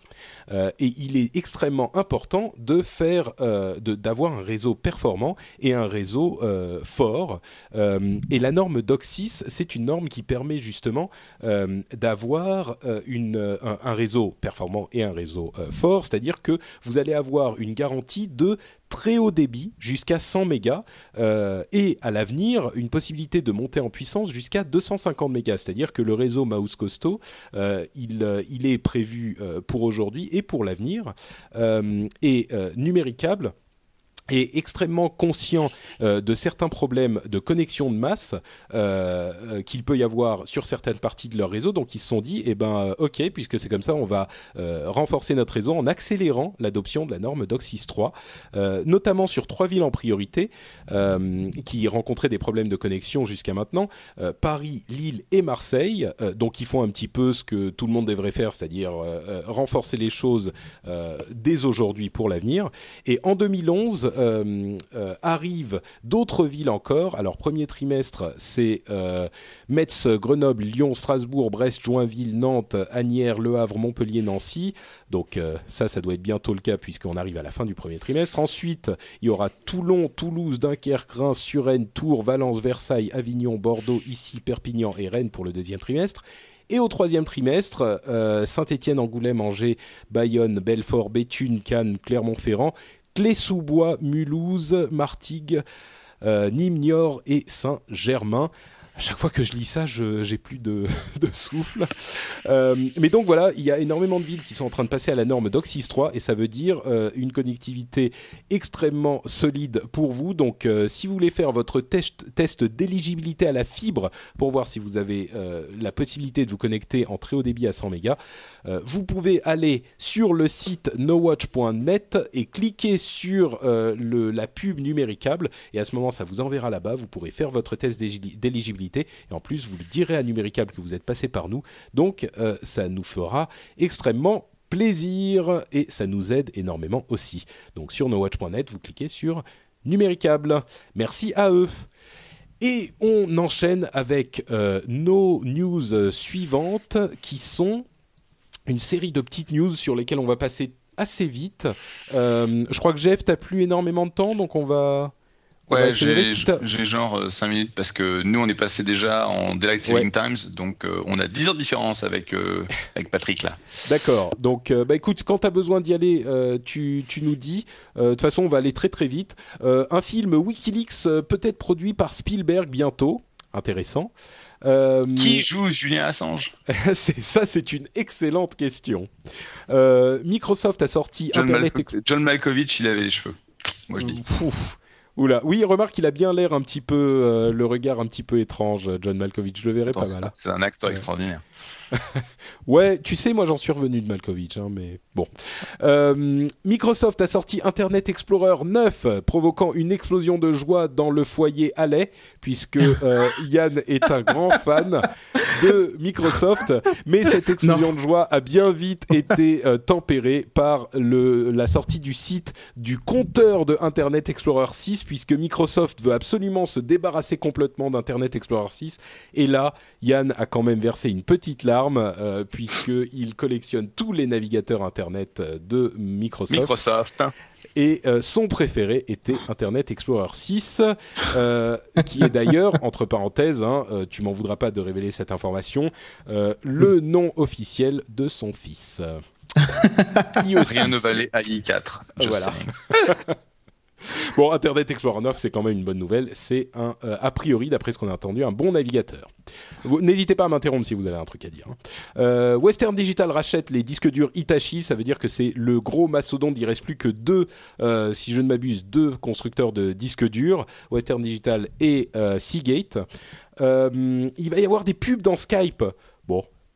Euh, et il est extrêmement important de faire, euh, d'avoir un réseau performant et un réseau euh, fort. Et la norme DOC6, c'est une norme qui permet justement d'avoir un, réseau performant et un réseau fort. C'est-à-dire que vous allez avoir une garantie de très haut débit jusqu'à 100 mégas et à l'avenir une possibilité de monter en puissance jusqu'à 250 mégas. C'est-à-dire que le réseau Mouse Costo, il, il est prévu pour aujourd'hui et pour l'avenir. Euh, et euh, Numéricable est extrêmement conscient euh, de certains problèmes de connexion de masse euh, euh, qu'il peut y avoir sur certaines parties de leur réseau. Donc ils se sont dit, eh ben ok, puisque c'est comme ça, on va renforcer notre réseau en accélérant l'adoption de la norme DOCSIS 3, euh, notamment sur trois villes en priorité qui rencontraient des problèmes de connexion jusqu'à maintenant Paris, Lille et Marseille. Donc ils font un petit peu ce que tout le monde devrait faire, c'est-à-dire renforcer les choses dès aujourd'hui pour l'avenir. Et en 2011, euh, euh, arrivent d'autres villes encore. Alors premier trimestre, c'est euh, Metz, Grenoble, Lyon, Strasbourg, Brest, Joinville, Nantes, Agnières, Le Havre, Montpellier, Nancy. Donc euh, ça, ça doit être bientôt le cas puisqu'on arrive à la fin du premier trimestre. Ensuite, il y aura Toulon, Toulouse, Dunkerque, Reims, Suresnes, Tours, Valence, Versailles, Avignon, Bordeaux, ici, Perpignan et Rennes pour le deuxième trimestre. Et au troisième trimestre, euh, Saint-Étienne, Angoulême, Angers, Bayonne, Belfort, Béthune, Cannes, Clermont-Ferrand, Clé-sous-Bois, Mulhouse, Martigues, euh, Nîmes, Niort et Saint-Germain. Chaque fois que je lis ça, j'ai plus de, souffle. Euh, mais donc voilà, il y a énormément de villes qui sont en train de passer à la norme DOCSIS 3 et ça veut dire euh, une connectivité extrêmement solide pour vous. Donc euh, si vous voulez faire votre test, d'éligibilité à la fibre pour voir si vous avez la possibilité de vous connecter en très haut débit à 100 mégas, vous pouvez aller sur le site nowatch.net et cliquer sur le, la pub numéricable et à ce moment ça vous enverra là-bas. Vous pourrez faire votre test d'égi- et en plus vous le direz à numéricable que vous êtes passé par nous. Donc euh, ça nous fera extrêmement plaisir et ça nous aide énormément aussi. Donc sur nowatch.net, vous cliquez sur numéricable. Merci à eux. Et on enchaîne avec euh, nos news euh, suivantes qui sont une série de petites news sur lesquelles on va passer assez vite. Je crois que Jeff, t'as plus énormément de temps, donc on va. Ouais, j'ai Si genre 5 minutes parce que nous on est passé déjà en Daylight Saving Times, donc euh, on a 10 heures de différence avec, euh, avec Patrick là. D'accord. Donc, euh, bah écoute, quand t'as besoin d'y aller, euh, tu, tu nous dis. Euh, De toute façon, on va aller très très vite. Euh, un film WikiLeaks euh, peut-être produit par Spielberg bientôt. Intéressant. Euh, Qui joue Julien Assange? Ça, c'est une excellente question. Euh, Microsoft a sorti John, Internet. Malko- John Malkovich, il avait les cheveux. Moi je dis. Pouf. Oula. Oui, remarque, il a bien l'air un petit peu, euh, le regard un petit peu étrange, John Malkovich. Je le verrai Attends, pas mal. C'est un acteur Ouais. extraordinaire. Ouais, tu sais, moi j'en suis revenu de Malkovich, hein, mais bon. Euh, Microsoft a sorti Internet Explorer 9, provoquant une explosion de joie dans le foyer Allais, puisque euh, Yann est un grand fan de Microsoft, mais cette explosion de joie a bien vite été euh, tempérée par le, la sortie du site du compteur de Internet Explorer 6, puisque Microsoft veut absolument se débarrasser complètement d'Internet Explorer 6, et là, Yann a quand même versé une petite larme, euh, puisqu'il collectionne tous les navigateurs Internet euh, de Microsoft. Microsoft. Et euh, son préféré était Internet Explorer 6, euh, qui est d'ailleurs, entre parenthèses, hein, euh, tu m'en voudras pas de révéler cette information, euh, le nom officiel de son fils. IE6. Rien ne valait AI4. just Voilà. saying. Bon, Internet Explorer 9, c'est quand même une bonne nouvelle. C'est un, euh, a priori, d'après ce qu'on a entendu, un bon navigateur. N'hésitez pas à m'interrompre si vous avez un truc à dire. hein. Euh, Western Digital rachète les disques durs Hitachi. Ça veut dire que c'est le gros mastodonte. Il reste plus que deux, euh, si je ne m'abuse, deux constructeurs de disques durs, Western Digital et Seagate. Il va y avoir des pubs dans Skype.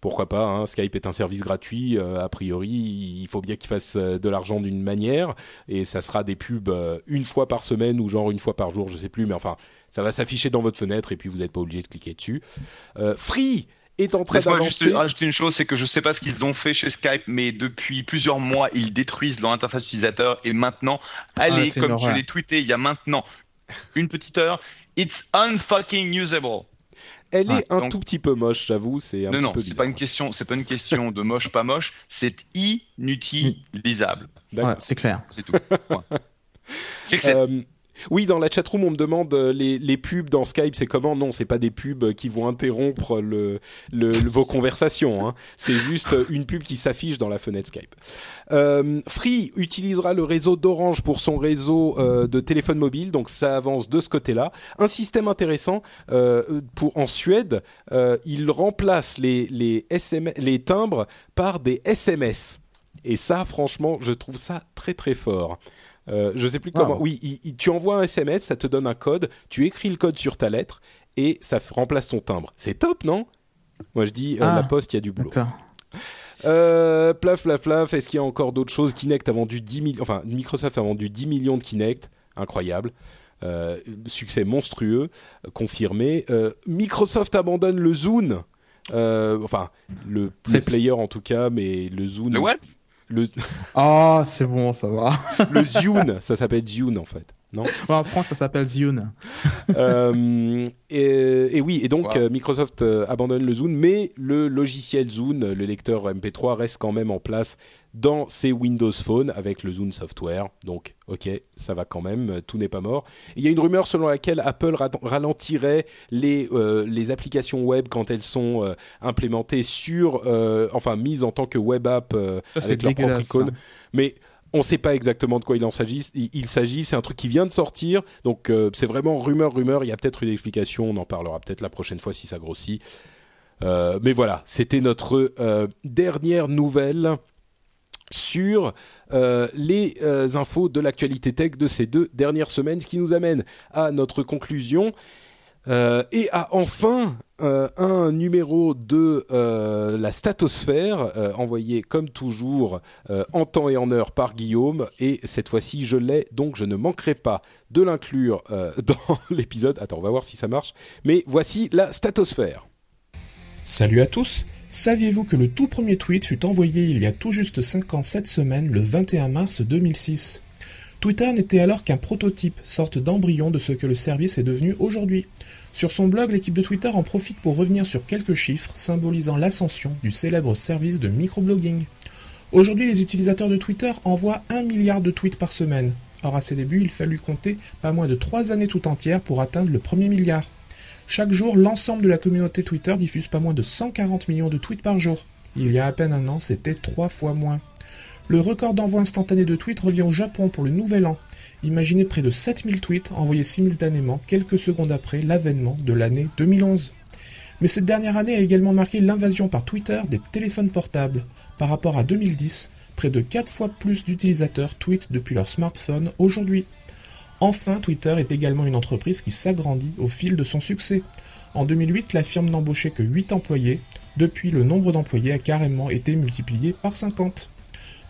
Pourquoi pas hein, Skype est un service gratuit. euh, a priori, il faut bien qu'il fasse euh, de l'argent d'une manière et ça sera des pubs euh, une fois par semaine ou genre une fois par jour, je sais plus, mais enfin, ça va s'afficher dans votre fenêtre et puis vous n'êtes pas obligé de cliquer dessus. Euh, Free est en train Laisse-moi juste rajouter une chose, c'est que je sais pas ce qu'ils ont fait chez Skype, mais depuis plusieurs mois, ils détruisent leur interface utilisateur et maintenant, allez, Ah, une comme je l'ai tweeté il y a maintenant une petite heure, it's unfucking usable. Elle est Ouais, un donc- tout petit peu moche, j'avoue, c'est un non, petit non, peu c'est pas une question, c'est pas une question de moche, pas moche, c'est inutilisable. D'accord. Ouais, c'est clair. C'est tout. Point. C'est que c'est- Euh, oui, dans la chatroom, on me demande euh, les, les pubs dans Skype, c'est comment? Non, c'est pas des pubs qui vont interrompre le, vos conversations. hein. C'est juste une pub qui s'affiche dans la fenêtre Skype. Euh, Free utilisera le réseau d'Orange pour son réseau euh, de téléphone mobile, donc ça avance de ce côté-là. Un système intéressant euh, pour en Suède, euh, il remplace les les timbres par des SMS. Et ça, franchement, je trouve ça très très fort. Euh, je sais plus Wow. comment. Oui, il- il- tu envoies un SMS, ça te donne un code, tu écris le code sur ta lettre et ça remplace ton timbre. C'est top, non? Moi, je dis, euh, Ah, la poste, il y a du boulot. D'accord. Euh, plaf, plaf, plaf. Est-ce qu'il y a encore d'autres choses? Kinect a vendu 10 millions. Enfin, Microsoft a vendu 10 millions de Kinect. Incroyable. Euh, succès monstrueux, confirmé. Euh, Microsoft abandonne le Zune. Euh, enfin, le, le player en tout cas, mais le Zune. Le what? Le, Oh, c'est bon, ça va. le Zune, ça s'appelle Zune en fait. Non en France, ça s'appelle Zune. Euh, et, et oui, et donc Wow. euh, Microsoft euh, abandonne le Zune, mais le logiciel Zune, le lecteur MP3, reste quand même en place dans ses Windows Phone avec le Zune Software. Donc, ok, ça va quand même, tout n'est pas mort. Il y a une rumeur selon laquelle Apple ra- ralentirait les, euh, les applications web quand elles sont euh, implémentées sur, euh, enfin, mises en tant que web app euh, Ça, avec leur propre icône. ça. Mais on ne sait pas exactement de quoi il en s'agit. C'est un truc qui vient de sortir, donc euh, c'est vraiment rumeur, rumeur. Il y a peut-être une explication, on en parlera peut-être la prochaine fois si ça grossit. Euh, mais voilà, c'était notre euh, dernière nouvelle sur les infos de l'actualité tech de ces deux dernières semaines, ce qui nous amène à notre conclusion et à enfin euh, un numéro de euh, la statosphère euh, envoyé comme toujours euh, en temps et en heure par Guillaume et cette fois-ci je l'ai donc je ne manquerai pas de l'inclure euh, dans l'épisode. Attends, on va voir si ça marche. Mais voici la statosphère. Salut à tous Saviez-vous que le tout premier tweet fut envoyé il y a tout juste 5 ans cette semaine, le 21 mars 2006 Twitter n'était alors qu'un prototype, sorte d'embryon de ce que le service est devenu aujourd'hui. Sur son blog, l'équipe de Twitter en profite pour revenir sur quelques chiffres symbolisant l'ascension du célèbre service de microblogging. Aujourd'hui, les utilisateurs de Twitter envoient 1 milliard de tweets par semaine. Or, à ses débuts, il fallut compter pas moins de 3 années tout entières pour atteindre le premier milliard. Chaque jour, l'ensemble de la communauté Twitter diffuse pas moins de 140 millions de tweets par jour. Il y a à peine un an, c'était trois fois moins. Le record d'envoi instantané de tweets revient au Japon pour le nouvel an. Imaginez près de 7000 tweets envoyés simultanément quelques secondes après l'avènement de l'année 2011. Mais cette dernière année a également marqué l'invasion par Twitter des téléphones portables. Par rapport à 2010, près de 4 fois plus d'utilisateurs tweetent depuis leur smartphone aujourd'hui. Enfin, Twitter est également une entreprise qui s'agrandit au fil de son succès. En 2008, la firme n'embauchait que 8 employés. Depuis, le nombre d'employés a carrément été multiplié par 50.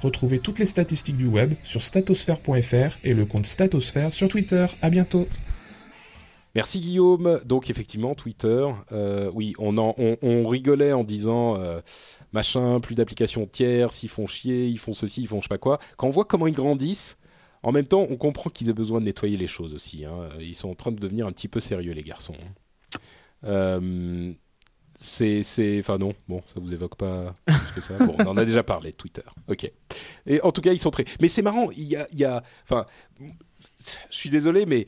Retrouvez toutes les statistiques du web sur statosphère.fr et le compte Statosphère sur Twitter. À bientôt. Merci Guillaume. Donc effectivement, Twitter, euh, oui, on, rigolait en disant euh, machin, plus d'applications tierces, ils font chier, ils font ceci, ils font je sais pas quoi. Quand on voit comment ils grandissent, en même temps, on comprend qu'ils aient besoin de nettoyer les choses aussi. hein. Ils sont en train de devenir un petit peu sérieux, les garçons. Euh, c'est, c'est, enfin non, bon, ça vous évoque pas plus que ça. Bon, on en a déjà parlé Twitter. Ok. Et en tout cas, ils sont très. Mais c'est marrant. Il y a, il y a, enfin, je suis désolé, mais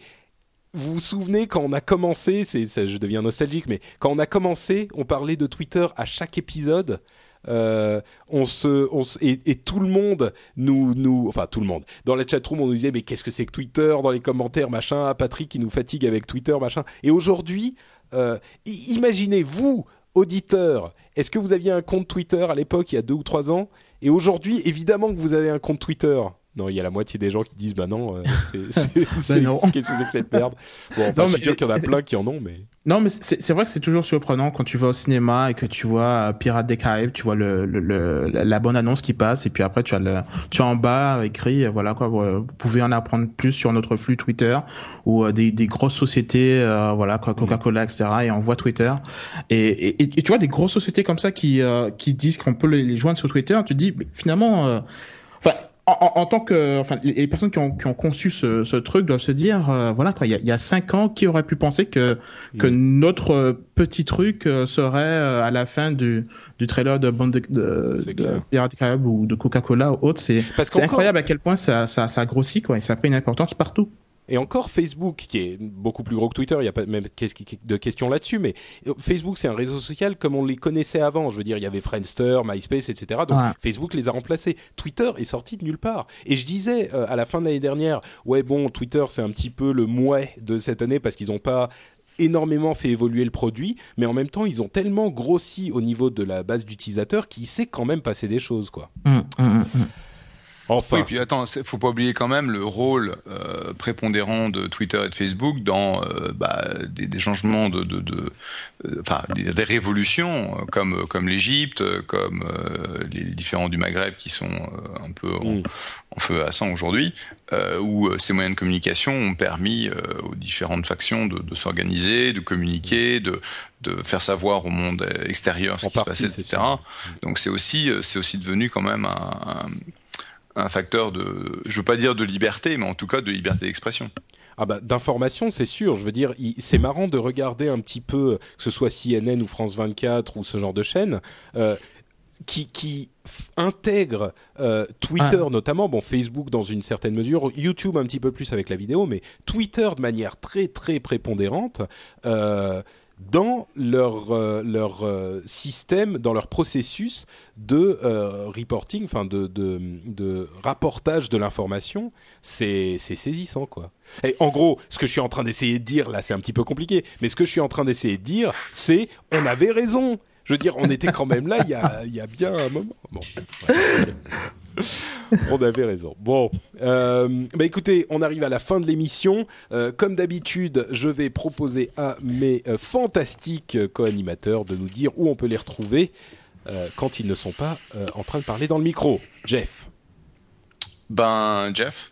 vous vous souvenez quand on a commencé, c'est, ça, je deviens nostalgique, mais quand on a commencé, on parlait de Twitter à chaque épisode. Euh, on se, on se- et, tout le monde nous, nous, enfin tout le monde. Dans la chatroom, on nous disait mais qu'est-ce que c'est que Twitter? Dans les commentaires, machin. Patrick qui nous fatigue avec Twitter, machin. Et aujourd'hui, euh, imaginez vous, auditeurs, est-ce que vous aviez un compte Twitter à l'époque, il y a deux ou trois ans? Et aujourd'hui, évidemment que vous avez un compte Twitter. Non, il y a la moitié des gens qui disent bah non, euh, c'est, qu'est-ce que c'est que cette merde. Bon, enfin, Non, je suis sûr qu'il y en a c'est- plein qui en ont, mais Non, mais c'est vrai que c'est toujours surprenant quand tu vas au cinéma et que tu vois euh, Pirates des Caraïbes, tu vois le, le, le- la- bonne annonce qui passe et puis après tu as le tu as en bas écrit euh, voilà quoi vous pouvez en apprendre plus sur notre flux Twitter ou des, des grosses sociétés euh, voilà quoi Coca-Cola etc et on voit Twitter. Et, et, et tu vois des grosses sociétés comme ça qui euh, qui disent qu'on peut les, les joindre sur Twitter tu te dis mais finalement enfin en, en, tant que, enfin, les personnes qui ont, qui ont conçu ce, ce truc doivent se dire, euh, voilà quoi, il y a, il y a cinq ans, qui aurait pu penser que que notre euh, petit truc euh, serait euh, à la fin du du trailer de bande de, de. Pirates Caraïbes ou de Coca-Cola ou autre, c'est incroyable à quel point ça ça ça a grossi quoi, et ça a pris une importance partout. Et encore Facebook, qui est beaucoup plus gros que Twitter, il n'y a pas même de question là-dessus, mais euh, Facebook, c'est un réseau social comme on les connaissait avant. Je veux dire, il y avait Friendster, MySpace, etc. Donc Ouais. Facebook les a remplacés. Twitter est sorti de nulle part. Et je disais euh, à la fin de l'année dernière, ouais bon, Twitter c'est un petit peu le mouet de cette année parce qu'ils n'ont pas énormément fait évoluer le produit, mais en même temps ils ont tellement grossi au niveau de la base d'utilisateurs qu'il s'est quand même passé des choses quoi. Hum, hum, hum. Enfin. Oui, puis attends, faut pas oublier quand même le rôle euh, prépondérant de Twitter et de Facebook dans euh, bah, des, des, changements de, de, de euh, enfin des, des, révolutions comme comme l'Égypte, comme les différents du Maghreb qui sont un peu en, mm. en, feu à sang aujourd'hui, où ces moyens de communication ont permis aux différentes factions de, de s'organiser, de communiquer, de de faire savoir au monde extérieur ce en qui partie, se passait, etc. Donc c'est aussi c'est aussi devenu quand même un, un un facteur de, je veux pas dire de liberté, mais en tout cas de liberté d'expression. Ah bah, d'information, c'est sûr. Je veux dire, c'est marrant de regarder un petit peu, que ce soit CNN ou France 24 ou ce genre de chaîne, euh, qui, qui intègre euh, Twitter ah. notamment, bon Facebook dans une certaine mesure, YouTube un petit peu plus avec la vidéo, mais Twitter de manière très très prépondérante. Euh, dans leur, euh, leur euh, système, dans leur processus de euh, reporting, enfin de, de, de, rapportage de l'information, c'est saisissant quoi. Et en gros, ce que je suis en train d'essayer de dire là, c'est un petit peu compliqué, mais ce que je suis en train d'essayer de dire, c'est on avait raison. Je veux dire, on était quand même là il y a, y a bien un moment. Bon, on avait raison. Bon, euh, bah écoutez, on arrive à la fin de l'émission. Euh, comme d'habitude, je vais proposer à mes euh, fantastiques co-animateurs de nous dire où on peut les retrouver quand ils ne sont pas en train de parler dans le micro. Jeff. Ben, Jeff.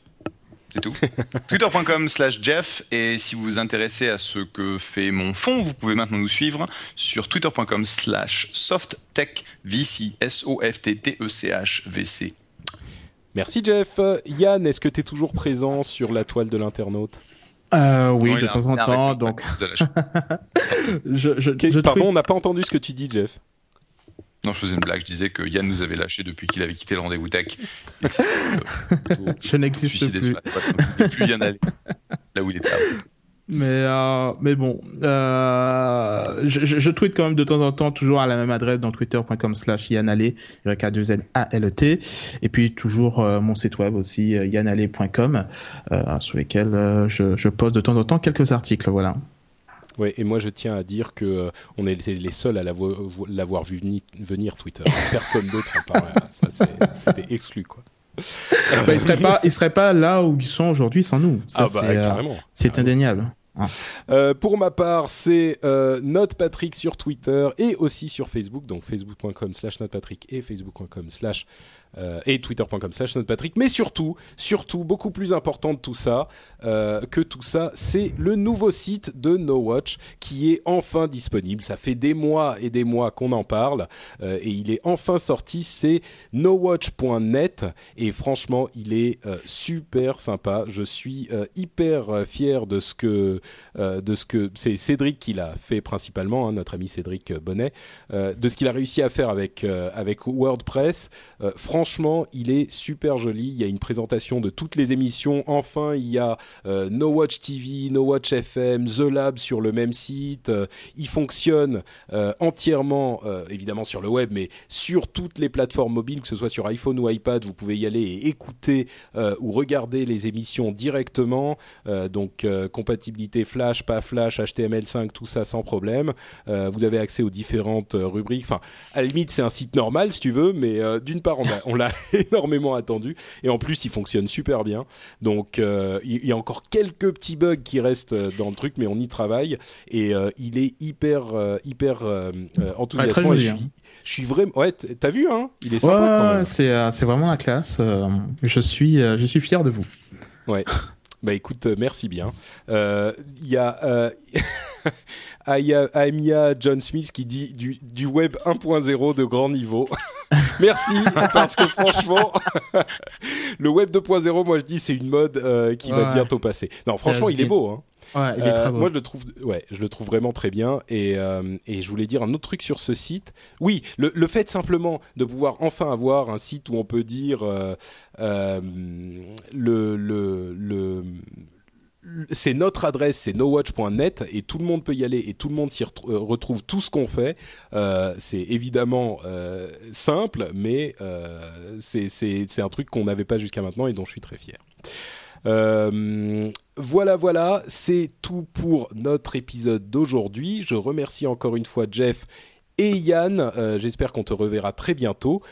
C'est tout. Twitter.com slash Jeff. Et si vous vous intéressez à ce que fait mon fond, vous pouvez maintenant nous suivre sur twitter.com slash softtechvc. S-O-F-T-T-E-C-H-V-C. Merci Jeff. Yann, est-ce que tu es toujours présent sur la toile de l'internaute? Euh, oui, de temps en temps. Donc, je, je, je pardon, on n'a pas entendu ce que tu dis, Jeff. Non, je faisais une blague. Je disais que Yann nous avait lâché depuis qu'il avait quitté le rendez-vous tech. je n'existe plus. Il plus Yann aller là où il était. Mais euh, mais bon, euh, je, je, tweete quand même de temps en temps toujours à la même adresse dans twitter.com slash yanale, y a 2 n a l e t et puis toujours euh, mon site web aussi yanale.com sur lesquels je, je poste de temps en temps quelques articles, voilà. Ouais, et moi je tiens à dire que euh, on était les seuls à l'avoir vu venir Twitter. Personne d'autre c'était exclu quoi. Bah, ils seraient pas, ils seraient pas là où ils sont aujourd'hui sans nous. Ça, ah bah c'est. C'est indéniable. Ah. Euh, pour ma part, c'est euh, Patrick sur Twitter et aussi sur Facebook, donc facebook.com slash notepatrick et facebook.com slash euh, et twitter.com slash Patrick. Mais surtout, surtout, beaucoup plus important de tout ça, euh, que tout ça, c'est le nouveau site de No Watch qui est enfin disponible. Ça fait des mois et des mois qu'on en parle euh, et il est enfin sorti. C'est nowatch.net et franchement, il est super sympa. Je suis hyper fier de ce que de ce c'est Cédric qui l'a fait principalement, hein, notre ami Cédric Bonnet, de ce qu'il a réussi à faire avec avec WordPress. Franchement, il est super joli. Il y a une présentation de toutes les émissions. Enfin, il y a euh, No Watch TV, No Watch FM, The Lab sur le même site. Euh, il fonctionne euh, entièrement, évidemment sur le web, mais sur toutes les plateformes mobiles, que ce soit sur iPhone ou iPad. Vous pouvez y aller et écouter ou regarder les émissions directement. donc, compatibilité Flash, pas Flash, HTML5, tout ça sans problème. vous avez accès aux différentes rubriques. Enfin, à limite, c'est un site normal si tu veux, mais d'une part, on a l'a énormément attendu et en plus il fonctionne super bien. Donc euh, il y, a encore quelques petits bugs qui restent euh, dans le truc, mais on y travaille et euh, il est hyper hyper enthousiasmant. Ouais, je, hein. suis, je suis vraiment ouais, t'as vu hein? Il est sympa. Ouais, c'est c'est vraiment la classe. je suis je suis fier de vous. Ouais. Bah écoute, merci bien. Il y a Amia John Smith qui dit du, du web 1.0 de grand niveau. Merci, parce que franchement, le web 2.0, moi je dis, c'est une mode euh, qui va bientôt passer. Non, franchement, il est beau. Hein. Ouais, il est très euh, beau. Moi, je le trouve, ouais, je le trouve vraiment très bien. Et, euh, et je voulais dire un autre truc sur ce site. Oui, le, le, fait simplement de pouvoir enfin avoir un site où on peut dire euh, euh le, le, le c'est notre adresse, c'est nowatch.net et tout le monde peut y aller et tout le monde s'y euh, retrouve tout ce qu'on fait. Euh, c'est évidemment euh, simple, mais c'est un truc qu'on n'avait pas jusqu'à maintenant et dont je suis très fier. Voilà, voilà, c'est tout pour notre épisode d'aujourd'hui. Je remercie encore une fois Jeff et Yann. J'espère qu'on te reverra très bientôt.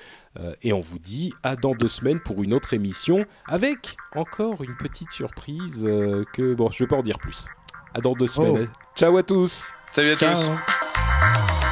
Et on vous dit à dans deux semaines pour une autre émission avec encore une petite surprise que bon, je vais pas en dire plus. À dans deux semaines. Oh. Ciao à tous. Salut à tous.